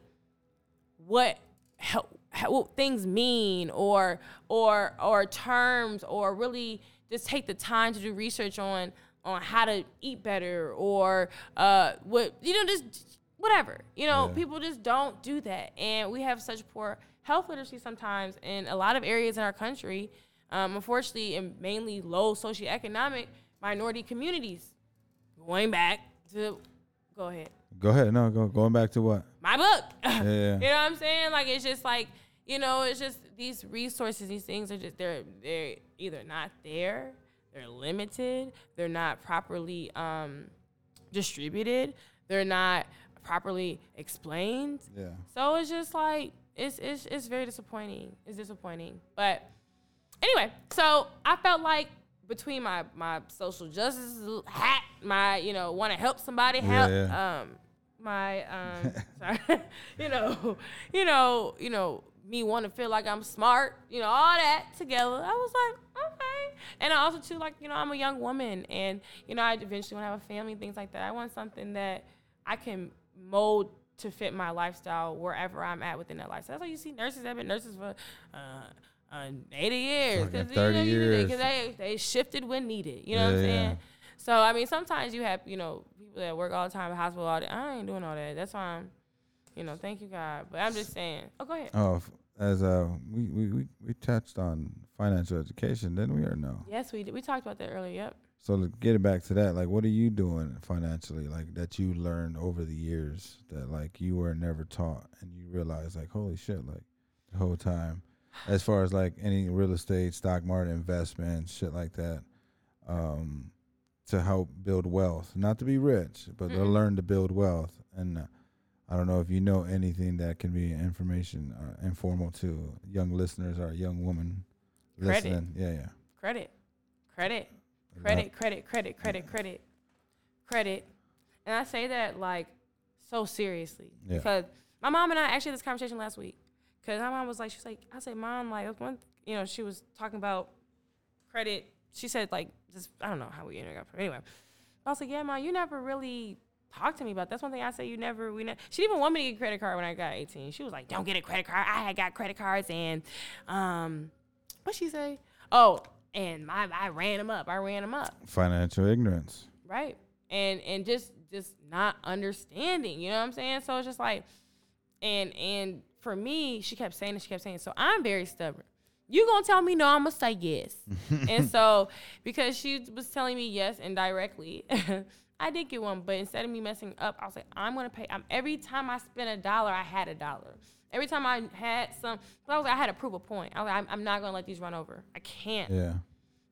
what how, how, what things mean or or or terms or really just take the time to do research on on how to eat better or uh what you know just whatever you know Yeah. people just don't do that and we have such poor health literacy sometimes in a lot of areas in our country um, unfortunately in mainly low socioeconomic minority communities going back to go ahead Go ahead. No, go going back to what? my book. yeah. you know what I'm saying? Like it's just like you know, it's just these resources, these things are just they're they're either not there, they're limited, they're not properly um, distributed, they're not properly explained. Yeah. So it's just like it's it's it's very disappointing. It's disappointing. But anyway, so I felt like between my my social justice hat, my you know want to help somebody help yeah. um my um sorry you know you know you know me want to feel like I'm smart you know all that together I was like okay and I also too like you know I'm a young woman and you know I eventually want to have a family things like that I want something that I can mold to fit my lifestyle wherever I'm at within that lifestyle. That's why you see nurses have been nurses for uh, uh, 80 years. 'cause, 30 you know, years. Because they, they shifted when needed. You know what I'm saying? yeah. So, I mean, sometimes you have, you know, people that work all the time at hospital all day. I ain't doing all that. That's why I'm, you know, thank you, God. But I'm just saying. Oh, go ahead. Oh, as uh, we, we we we touched on financial education, didn't we, or no? Yes, we did. We talked about that earlier. Yep. So to get it back to that, like, what are you doing financially, like that you learned over the years that like you were never taught, and you realize like, holy shit, like the whole time, as far as like any real estate, stock market investment, shit like that, um, to help build wealth, not to be rich, but to Mm-mm. learn to build wealth. And uh, I don't know if you know anything that can be information uh, informal to young listeners or a young woman Credit. listening. Yeah, yeah. Credit. Credit. Credit, credit, credit, credit, credit, credit. And I say that like so seriously Yeah. because my mom and I actually had this conversation last week. Because my mom was like, she's like, I said, mom, like, one, you know, she was talking about credit. She said like, just I don't know how we ended up. Anyway, I was like, yeah, mom, you never really talked to me about. That's one thing I say. You never, we. Ne-. She didn't even want me to get a credit card when I got 18. She was like, don't get a credit card. I had got credit cards and, um, what she say? Oh, and my I ran them up. I ran them up, Financial ignorance. right? And and just just not understanding. You know what I'm saying? So it's just like, and and for me, she kept saying it. She kept saying. it. So I'm very stubborn. You gonna tell me no? I'm gonna say yes. and so because she was telling me yes indirectly. I did get one, but instead of me messing up, I was like, I'm gonna pay. I'm, every time I spent a dollar, I had a dollar. Every time I had some, I was like, I had to prove a point. I was like, I'm, I'm not gonna let these run over. I can't. Yeah.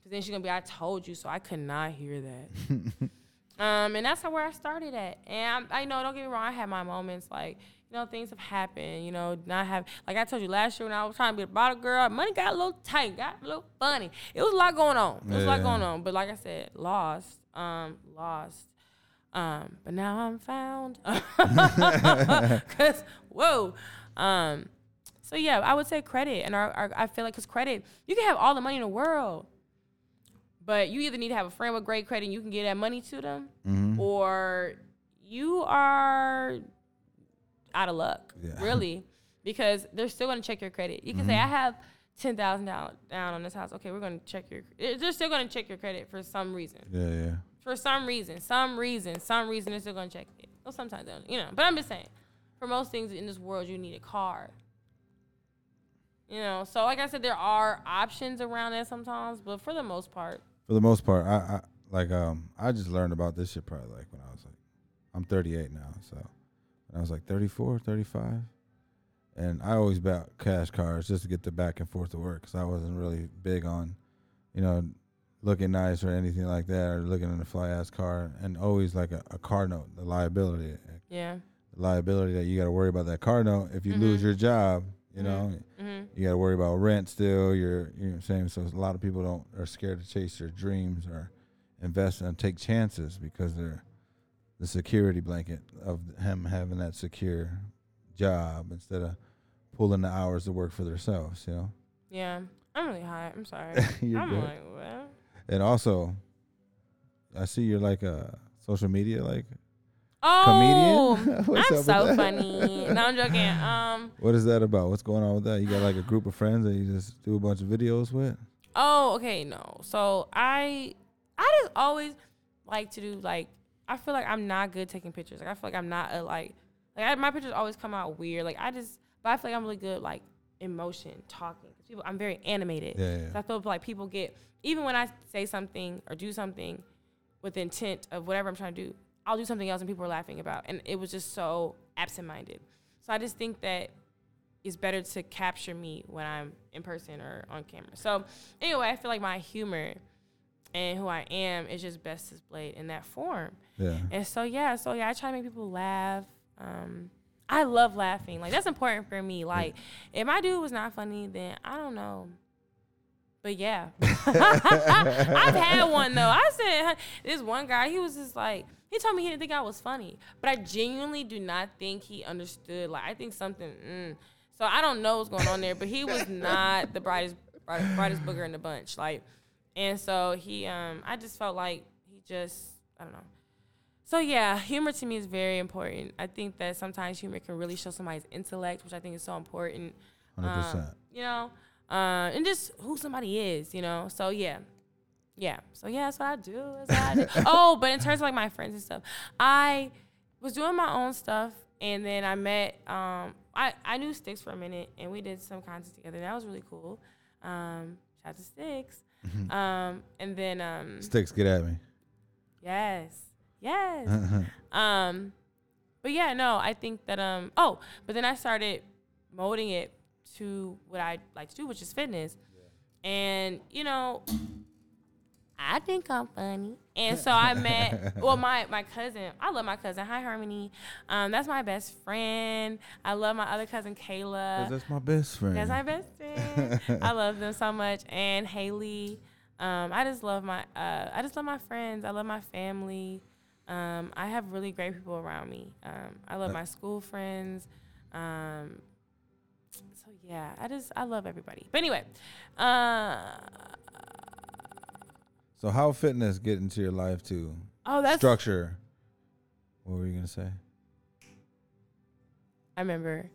Cause then she's gonna be, I told you, so I could not hear that. um, and that's how where I started at. And I, I know, don't get me wrong, I had my moments like, you know, things have happened. You know, not have like I told you last year when I was trying to be a bottle girl, money got a little tight, got a little funny. It was a lot going on. It was a lot going on. But like I said, lost, um, lost. Um, but now I'm found. Cause whoa. Um, so yeah, I would say credit, and our, our, I feel like cause credit, you can have all the money in the world, but you either need to have a friend with great credit, and you can get that money to them, Mm-hmm. or you are out of luck, Yeah. really, because they're still going to check your credit. You can say, I have ten thousand dollars down on this house. Okay, we're going to check your. They're still going to check your credit for some reason. Yeah, yeah. For some reason, some reason, some reason, they're still going to check it. Well, sometimes they don't, you know. But I'm just saying, for most things in this world, you need a car. You know, so like I said, there are options around that sometimes, but for the most part, For the most part, I, I like um I just learned about this shit probably like when I was like I'm 38 now, so when I was like 34, 35, and I always bought cash cards just to get the back and forth to work because I wasn't really big on, you know, looking nice or anything like that or looking in a fly ass car and always like a, a car note, the liability, yeah. the liability that you got to worry about that car note if you lose Mhm. your job, you know, hmm you got to worry about rent still. You're, you know what I'm saying? So a lot of people don't are scared to chase their dreams or invest and take chances because they're the security blanket of him having that secure job instead of pulling the hours to work for themselves, you know? Yeah. I'm really hot. I'm sorry. You're I'm good. like, what? And also, I see you're like a social media like Oh, comedian. What's I'm so funny. No, I'm joking. Um. What is that about? What's going on with that? You got like a group of friends that you just do a bunch of videos with? Oh, okay. No. So I, I just always like to do like. I feel like I'm not good taking pictures. Like I feel like I'm not a like. Like I, my pictures always come out weird. Like I just, but I feel like I'm really good like emotion talking. People, I'm very animated. Yeah, yeah. So I feel like people get even when I say something or do something with the intent of whatever I'm trying to do, I'll do something else and people are laughing about. And it was just so absent-minded. So I just think that it's better to capture me when I'm in person or on camera. So anyway, I feel like my humor and who I am is just best displayed in that form. Yeah. And so yeah, so yeah, I try to make people laugh. Um, I love laughing. Like that's important for me. Like if my dude was not funny, then I don't know. But yeah, I've had one though. I said this one guy. He was just like he told me he didn't think I was funny, but I genuinely do not think he understood. Like I think something. Mm. So I don't know what's going on there, but he was not the brightest brightest, brightest booger in the bunch. Like, and so he um I just felt like he just I don't know. So yeah, humor to me is very important. I think that sometimes humor can really show somebody's intellect, which I think is so important. 100%. Um, you know, uh, and just who somebody is, you know. So yeah, yeah. So yeah, that's what I do. That's what I do. oh, but in terms of like my friends and stuff, I was doing my own stuff, and then I met. Um, I I knew Sticks for a minute, and we did some content together. That was really cool. Um, shout out to Sticks. Um, and then um, Sticks, get at me. yes, yes. Um, but yeah, no, I think that um. Oh, but then I started molding it to what I like to do, which is fitness. And you know, I think I'm funny, and so I met. well, my my cousin. I love my cousin. Hi, Harmony. Um, that's my best friend. I love my other cousin Kayla. that's my best friend. That's my best friend. I love them so much. And Haley. Um, I just love my uh, I just love my friends. I love my family. Um, I have really great people around me. Um, I love my school friends. Um, so yeah, I just I love everybody. But anyway, uh, So how fitness get into your life too? oh that's structure? What were you gonna say? I remember.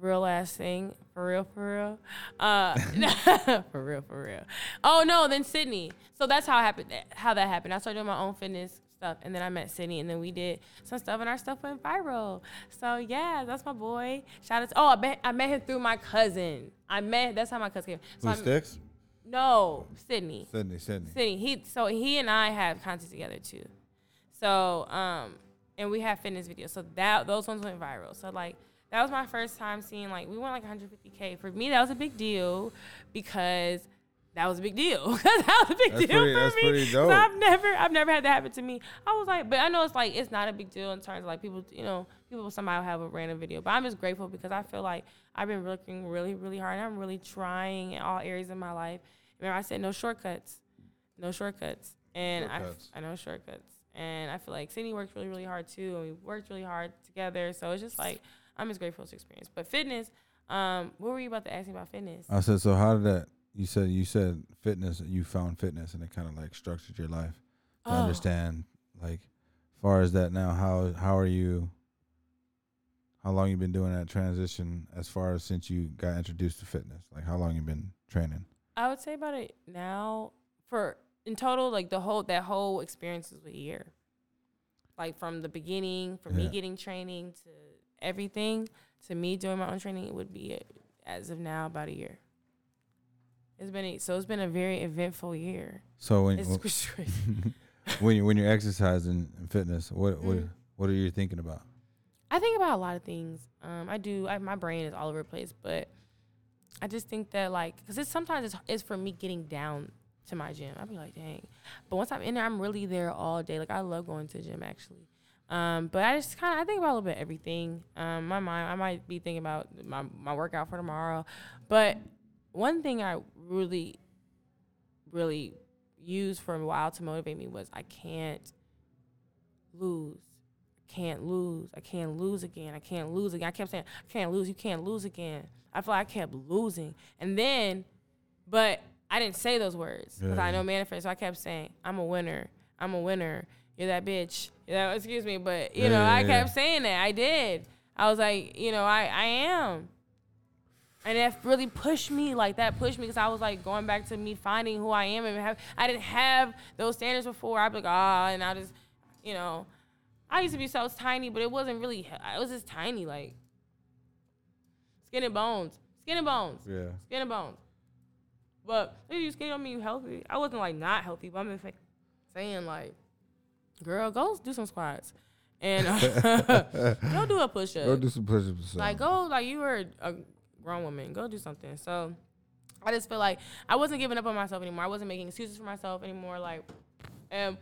Real ass thing. For real for real. Uh for real for real. Oh no then sydney. So that's how it happened how that happened. I started doing my own fitness stuff and then i met sydney and then we did some stuff and our stuff went viral. So yeah that's my boy. Shout out to, oh I met, I met him through my cousin. I met that's how my cousin came. So Who sticks? No sydney Sydney, Sydney. Sydney. He so he and I have content together too. So um and we have fitness videos. So that those ones went viral. So like that was my first time seeing like we went like 150k. For me that was a big deal because that was a big deal. that was a big That's deal pretty- for that's me. pretty dope. I've never I've never had that happen to me. I was like, but I know it's like it's not a big deal in terms of like people, you know, people somehow have a random video. But I'm just grateful because I feel like I've been working really, really hard. And I'm really trying in all areas of my life. Remember I said no shortcuts no shortcuts. And Shortcuts. I, I know shortcuts. And I feel like Sydney worked really, really hard too. And we worked really hard together. So it's just like, I'm just grateful to experience. But fitness, um, what were you about to ask me about fitness? I said, so how did that? You said you said fitness. You found fitness, and it kind of like structured your life to Oh. understand. Like, far as that now, how how are you? how long you been doing that transition as far as since you got introduced to fitness? Like how long you been training? I would say about it now for in total, like the whole that whole experience is a year. Like from the beginning, from me getting training to everything to me doing my own training, it would be as of now about a year. It's been a, so it's been a very eventful year. So when It's crazy. when you when you're exercising and fitness, what what Mm. what are you thinking about? I think about a lot of things. Um, I do. I, my brain is all over the place, but I just think that like, because it's sometimes it's, it's for me getting down to my gym. I'll be like, dang. But once I'm in there, I'm really there all day. Like I love going to the gym actually. Um, but I just kind of I think about a little bit everything. Um, my mind I might be thinking about my my workout for tomorrow, but one thing I really, really used for a while to motivate me was I can't lose can't lose. I can't lose again. I can't lose again. I kept saying, I can't lose. You can't lose again. I feel like I kept losing. And then, but I didn't say those words because Yeah, I know manifest. So I kept saying, I'm a winner. I'm a winner. You're that bitch. You know, excuse me. But, you Yeah, know, yeah, I kept saying that. I did. I was like, you know, I, I am. And that really pushed me, like that pushed me because I was like going back to me finding who I am and have I didn't have those standards before. I'd be like, ah, and I just, you know, I used to be so tiny, but it wasn't really. It was just tiny, like skin and bones, skin and bones, Yeah. skin and bones. But if you skinny don't mean you healthy. I wasn't like not healthy, but I'm just like saying like, girl, go do some squats and go do a push up. Go do some push-ups. Like go like you were a grown woman. Go do something. So I just feel like I wasn't giving up on myself anymore. I wasn't making excuses for myself anymore. Like, um,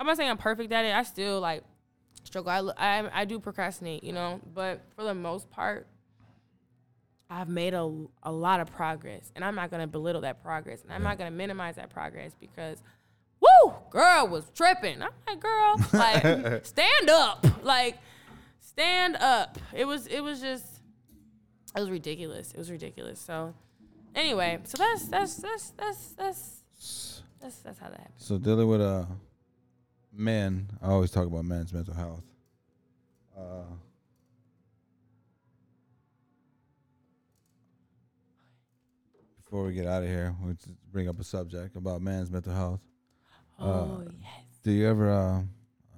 I'm not saying I'm perfect at it. I still like struggle. I, I I do procrastinate, you know. But for the most part, I've made a a lot of progress, and I'm not gonna belittle that progress, and I'm not gonna minimize that progress because. Woo, girl was tripping. I'm like, girl, like, stand up, like, stand up. It was, it was just, it was ridiculous. It was ridiculous. So, anyway, so that's that's that's that's that's that's that's how that happened. So dealing with uh men, I always talk about men's mental health. Uh, before we get out of here, we just bring up a subject about men's mental health. Oh Uh, yes. Do you ever uh,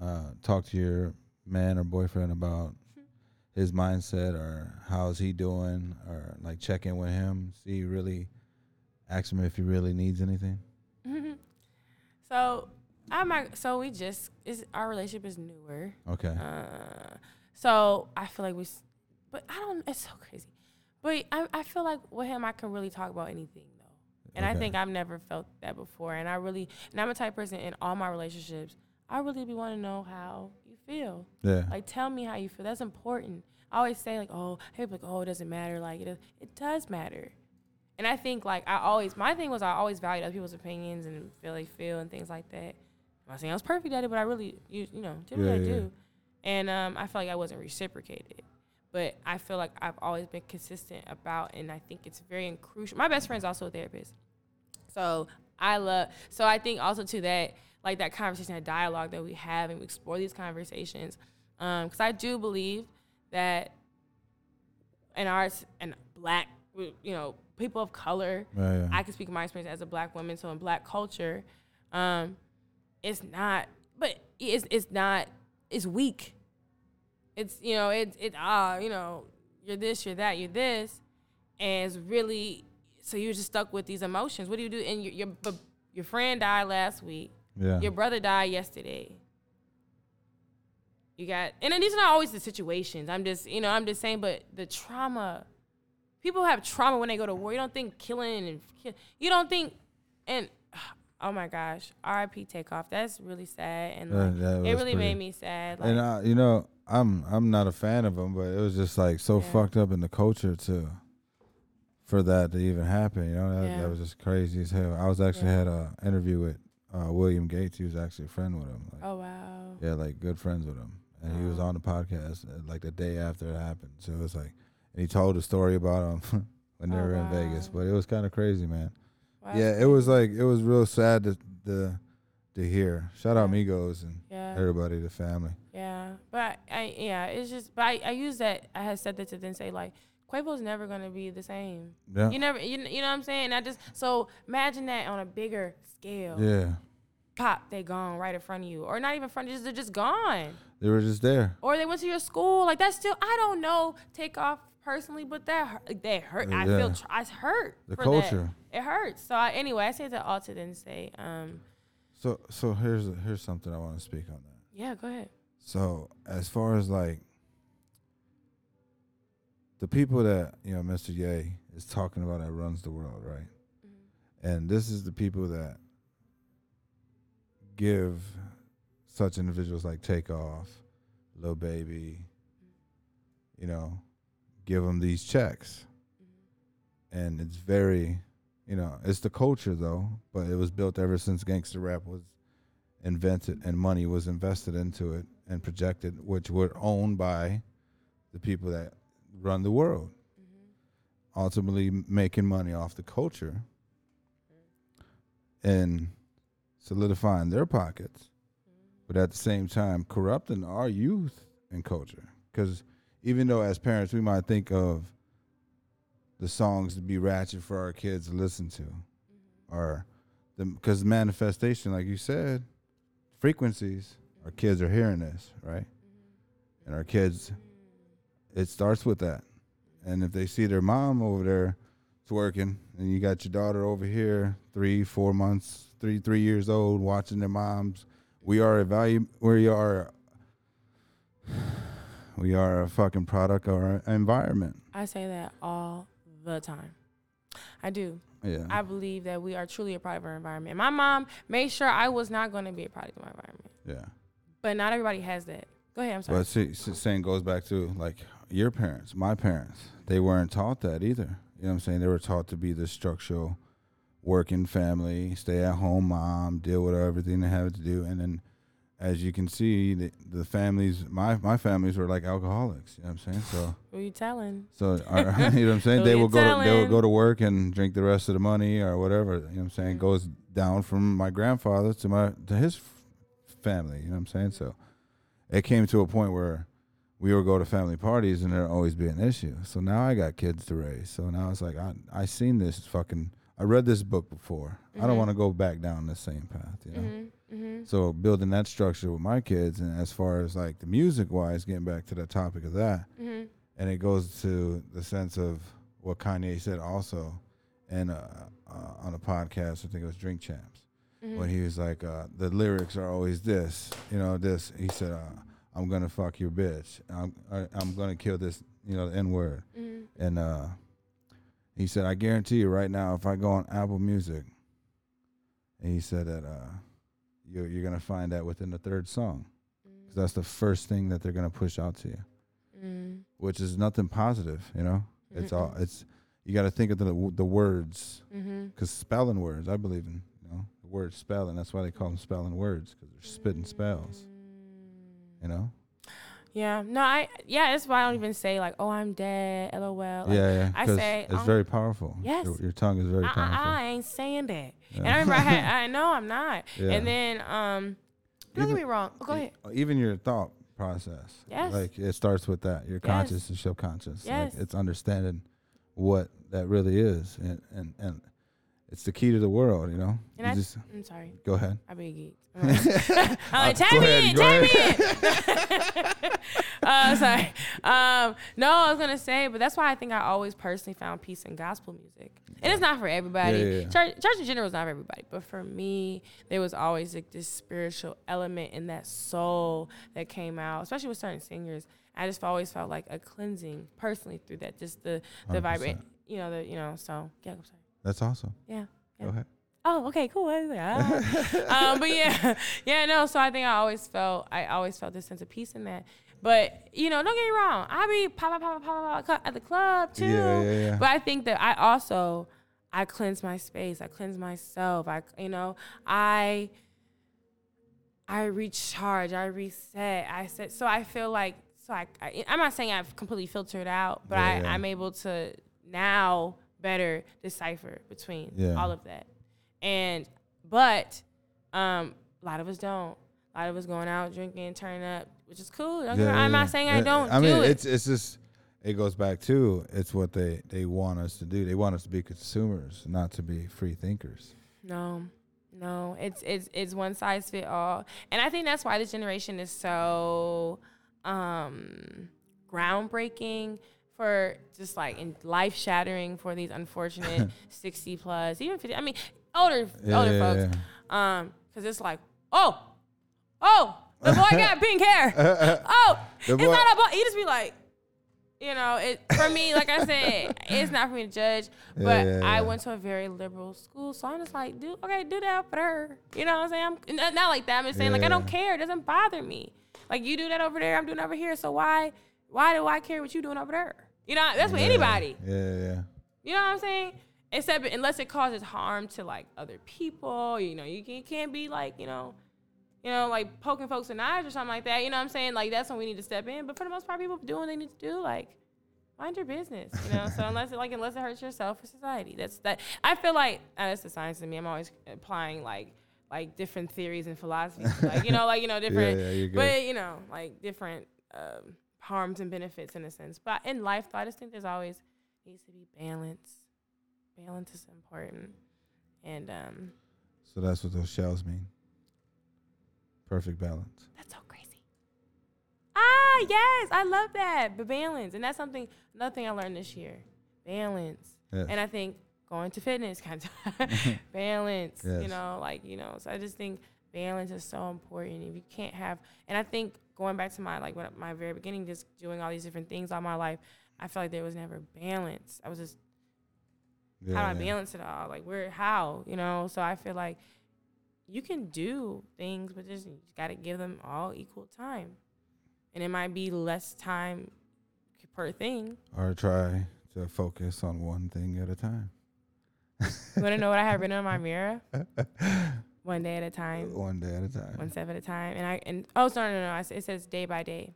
uh, talk to your man or boyfriend about his mindset or how's he doing, or like check in with him, see really, ask him if he really needs anything? so I'm not, so we just is our relationship is newer. Okay. Uh, so I feel like we, but I don't. It's so crazy. But I, I feel like with him, I can really talk about anything though, and I think I've never felt that before. And I really, and I'm a type of person in all my relationships. I really be want to know how you feel. yeah. Like, tell me how you feel. That's important. I always say like, oh, hey, like, oh, it doesn't matter. Like, it does, it does matter. And I think like I always, my thing was I always valued other people's opinions and feel they feel and things like that. I'm not saying I was perfect at it, but I really, you, you know, did what Yeah, I yeah. do. And um, I felt like I wasn't reciprocated. But I feel like I've always been consistent about, and I think it's very crucial. My best friend's also a therapist. So I love. So I think also to that, like that conversation, that dialogue that we have, and we explore these conversations, because I do believe that in arts and black, you know, people of color, Yeah, yeah. I can speak of my experience as a black woman. So in black culture, um, it's not, but it's it's not, it's weak. It's you know, it's it ah, you know, you're this, you're that, you're this, and it's really so you're just stuck with these emotions. What do you do? And your your your friend died last week. yeah. Your brother died yesterday. You got, and then these are not always the situations. I'm just, you know, I'm just saying, but the trauma. People have trauma when they go to war. You don't think killing and you don't think, and oh my gosh, R.I.P. Takeoff. That's really sad, and like, that it really pretty- made me sad. Like, and uh, you know, I'm I'm not a fan of him, but it was just like so Yeah. fucked up in the culture to for that to even happen. You know, that, Yeah. that was just crazy as hell. I was actually Yeah. had a interview with uh, William Gates. He was actually a friend with him. Like, oh wow. Yeah, like good friends with him, and he was on the podcast uh, like the day after it happened. So it was like, and he told a story about him when they Oh, were in Vegas, but it was kind of crazy, man. Wow, yeah, it was like it was real sad to to, to hear. Shout out Migos and yeah, everybody, the family. yeah. But I yeah, it's just but I, I use that I had said that to then say like Quavo's never gonna be the same. Yeah. You never you, you know what I'm saying? I just so imagine that on a bigger scale. Yeah. Pop, they gone right in front of you. Or not even front just they're just gone. They were just there. Or they went to your school. Like that's still I don't know, Takeoff personally, but that hurt that hurt. Uh, I feel tr- I hurt. The for culture. That. It hurts. So I, anyway, I say that all to then say, um, So so here's here's something I want to speak on that. yeah, go ahead. So as far as like the people that you know Mr. Ye is talking about that runs the world, right? Mm-hmm. And this is the people that give such individuals like Takeoff, Lil Baby, mm-hmm. you know, give them these checks. Mm-hmm. And it's very, you know, it's the culture though, but it was built ever since gangster rap was invented and money was invested into it and projected, which were owned by the people that run the world, mm-hmm. ultimately making money off the culture mm-hmm. and solidifying their pockets, but at the same time corrupting our youth and culture. Because even though as parents we might think of the songs to be ratchet for our kids to listen to, mm-hmm. or the because manifestation, like you said, frequencies, our mm-hmm. kids are hearing this, right? Mm-hmm. And our kids, it starts with that. And if they see their mom over there twerking, and you got your daughter over here, three, four months, three, three years old, watching their moms, we are a value. We are. We are a fucking product of our environment. I say that all the time. I do. Yeah. I believe that we are truly a product of our environment. My mom made sure I was not going to be a product of my environment, yeah. but not everybody has that. Go ahead. I'm sorry. But see, saying goes back to like your parents, my parents. They weren't taught that either. You know what I'm saying? They were taught to be the structural, working family, stay at home mom, deal with everything they have to do, and then, as you can see, the, the families, my my families were like alcoholics. You know what I'm saying? So, Who you telling? so our, you know what I'm saying? They will go to, they will go to work and drink the rest of the money or whatever. You know what I'm saying? Goes down from my grandfather to my to his family. You know what I'm saying? So it came to a point where we would go to family parties and there'd always be an issue. So now I got kids to raise. So now it's like I I seen this fucking I read this book before. I don't Mhm. want to go back down the same path, you know. Mm-hmm. Mm-hmm. So building that structure with my kids and as far as like the music wise, getting back to the topic of that, Mm-hmm. and it goes to the sense of what Kanye said also, and uh, uh, on a podcast, I think it was Drink Champs, Mm-hmm. when he was like, uh, the lyrics are always this, you know, this. He said, uh, "I'm gonna fuck your bitch. I'm I, I'm gonna kill this, you know, the N word." Mm-hmm. And uh, he said, "I guarantee you right now, if I go on Apple Music, and he said that uh, you're you're gonna find that within the third song, 'Cause that's the first thing that they're gonna push out to you." Mm-hmm. which is nothing positive, you know. It's all it's you got to think of the the words Mm-hmm. spelling words. I believe in you know the word spelling. That's why they call them spelling words because they're spitting spells. You know. Yeah. No, I yeah, that's why I don't even say like, oh, I'm dead, lol. Like, yeah, yeah. I 'cause say, it's um, very powerful. yes. Your, your tongue is very I, powerful. I, I ain't saying that. And I remember I had, I know I'm not. Yeah. And then, um, don't Even- get me wrong. Oh, go ahead. Even your thought process. Yes. Like it starts with that. Your Yes. conscious and subconscious. Yes. Like it's understanding what that really is, and and and it's the key to the world. You know. You I, just I'm sorry. go ahead. I be geeked. I'm I'm like, Uh, tap me in, tap me in. uh, sorry. Um, no, I was gonna say, but that's why I think I always personally found peace in gospel music. And it's not for everybody. Yeah, yeah, yeah. Church, church in general is not for everybody, but for me, there was always like this spiritual element in that soul that came out, especially with certain singers. I just always felt like a cleansing personally through that, just the the 100%. vibrate, you know, the you know. So yeah, I'm sorry. That's awesome. Yeah. Go ahead. Oh, okay, cool. Like, ah. um, but yeah, yeah, no. So I think I always felt, I always felt this sense of peace in that. But you know, don't get me wrong. I be pop, pop, pop, pop, pop, at the club too. Yeah, yeah, yeah. But I think that I also, I cleanse my space. I cleanse myself. I, you know, I, I recharge. I reset. I said so. I feel like so. I, I I'm not saying I've completely filtered out, but Yeah, I, yeah. I'm able to now better decipher between Yeah. all of that. And but um, a lot of us don't. A lot of us going out drinking, turning up, which is cool. Me wrong, I'm not saying I don't I do mean, it. it's it's just it goes back to it's what they they want us to do. They want us to be consumers, not to be free thinkers. No, no, it's it's it's one size fit all, and I think that's why this generation is so um groundbreaking for just like in life shattering for these unfortunate sixty plus, even fifty. I mean, older Yeah, older yeah, folks, um, because it's like, oh, oh, the boy got pink hair. Oh, The it's boy- not a boy. You just be like. You know, it for me, like I said, it's not for me to judge. But Yeah, yeah, yeah. I went to a very liberal school, so I'm just like, do okay, do that for her. You know what I'm saying? I'm not, not like that. I'm just saying, like, I don't care. It doesn't bother me. Like you do that over there, I'm doing over here. So why, why do I care what you doing over there? You know, that's with Yeah, anybody. Yeah, yeah. You know what I'm saying? Except unless it causes harm to like other people. You know, you, can, you can't be like, you know, you know, like poking folks in the eyes or something like that. You know what I'm saying? Like that's when we need to step in. But for the most part, people do what they need to do. Like mind your business. You know. so unless it like unless it hurts yourself or society, that's that. I feel like uh, that's the science to me. I'm always applying like like different theories and philosophies. like you know, like you know different. yeah, good. But you know, like different um, harms and benefits in a sense. But in life, though, I just think there's always needs to be balance. Balance is important. And um, So that's what those shells mean. Perfect balance. that's so crazy. Ah, yes, I love that. But balance, and that's something another thing I learned this year. Balance, Yes. and I think going to fitness kind of balance. You know, like you know. So I just think balance is so important. If you can't have, and I think going back to my like when, my very beginning, just doing all these different things all my life, I felt like there was never balance. I was just yeah, how do I balance it all? Like where how, you know? So I feel like you can do things, but just you got to give them all equal time. And it might be less time per thing. Or try to focus on one thing at a time. You want to know what I have written on my mirror? One day at a time, One day at a time. one step at a time. And I and oh sorry, no no no, I it says day by day.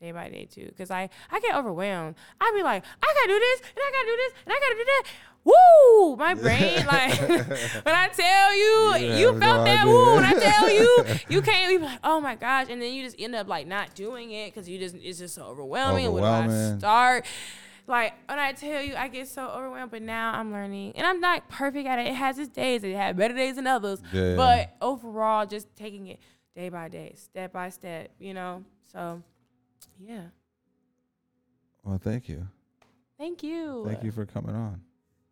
Day by day too, because I I get overwhelmed. I be like, I gotta do this, and I gotta do this, and I gotta do that. Woo! My brain, like when I tell you, You you felt that woo. When I tell you, you can't be like, oh my gosh, and then you just end up like not doing it because you just it's just so overwhelming. Where do I start? Like when I tell you, I get so overwhelmed. But now I'm learning, and I'm not perfect at it. It has its days. It had better days than others. Yeah. But overall, just taking it day by day, step by step. You know. So, yeah. Well, thank you. Thank you. Thank you for coming on.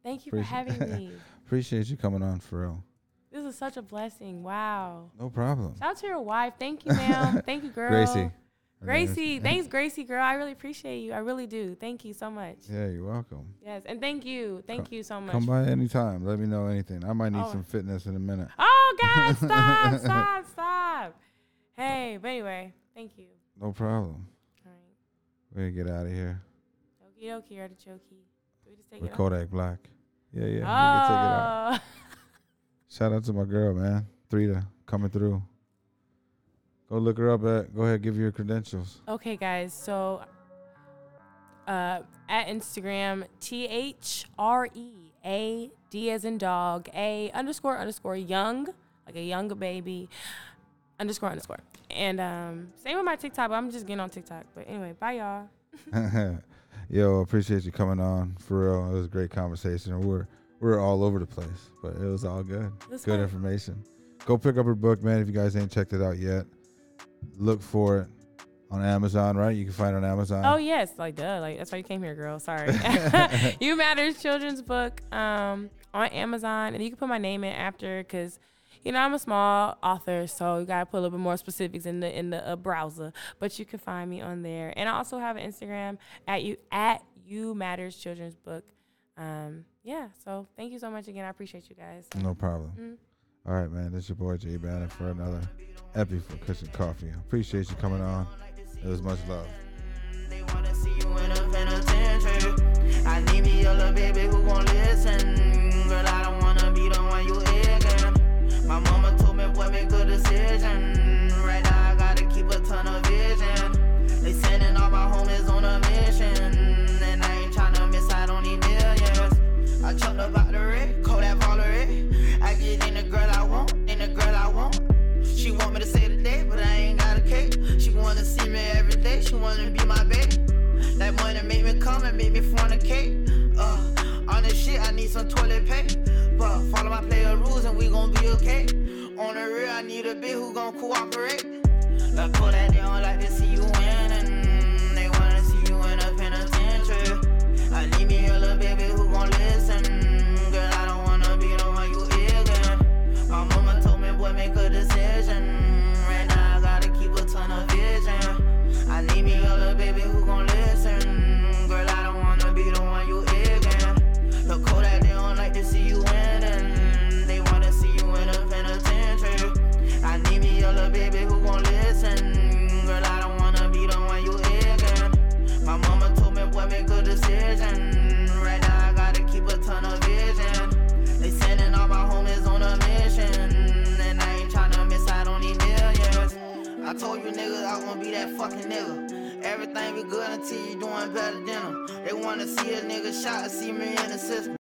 Thank you for Appreciate- having me. Appreciate you coming on for real. This is such a blessing. Wow. No problem. Shout out to your wife. Thank you, ma'am. Thank you, girl. Gracie. Gracie. Thanks, Gracie, girl. I really appreciate you. I really do. Thank you so much. Yeah, you're welcome. Yes. And thank you. Thank you so much. Come by anytime. Let me know anything. I might need Oh. some fitness in a minute. Oh, God. Stop. stop. Stop. Hey, but anyway, thank you. No problem. All right. We get out of here. Okie dokie, artichoke. We just take With it? Kodak Black. Yeah, yeah. We can take it out. Oh. Shout out to my girl, man. Threada coming through. Go look her up at go ahead, give your credentials. Okay, guys. So uh, at Instagram, T H R E A D as in dog, A underscore underscore young, like a young baby, underscore underscore. And um, same with my TikTok, but I'm just getting on TikTok. But anyway, bye, y'all. Yo, appreciate you coming on. For real. It was a great conversation. We're we're all over the place, but it was all good. good fun. information. Go pick up her book, man, if you guys ain't checked it out yet. Look for it on Amazon, right? You can find it on Amazon. Oh yes, like duh, like that's why you came here, girl. Sorry. you Matters children's book um, on Amazon, and you can put my name in after because you know I'm a small author, so you gotta put a little bit more specifics in the in the uh, browser. But you can find me on there, and I also have an Instagram at you at you Matters children's book. Um, yeah, so thank you so much again. I appreciate you guys. No problem. Mm. All right, man. This your boy Jay Bannon for another epi for Kush and Coffee. Appreciate you coming on. It was much love. I need me a little baby who gon' listen. Girl, I don't wanna be the one you. My mama told me, boy, make a decision. Right now, I gotta keep a ton of vision. They sending all my homies on a mission. And I ain't tryna miss out on these millions. I chucked about the She want me to say today, but I ain't got a cake. She wanna see me every day, she wanna be my baby. That money make me come and make me fornicate. Uh, on this shit, I need some toilet paper. But follow my player rules and we gon' be okay. On the real, I need a bitch who gon' cooperate. Like, pull that down like to see you win and They wanna see you in a penitentiary. I need me a little baby who gon' listen. Girl, I don't wanna be the one you ignorant. My mama told me, boy, make a decision. I need me a little baby who gon' listen. Girl, I don't wanna be the one you ignorant. Look, Kodak, they don't like to see you winning. They wanna see you in a penitentiary. I need me a little baby who gon' listen. Girl, I don't wanna be the one you ignorant. My mama told me, boy, make a decision. I told you niggas I wanna be that fucking nigga. Everything be good until you doing better than them. They wanna see a nigga shot, see me in the system.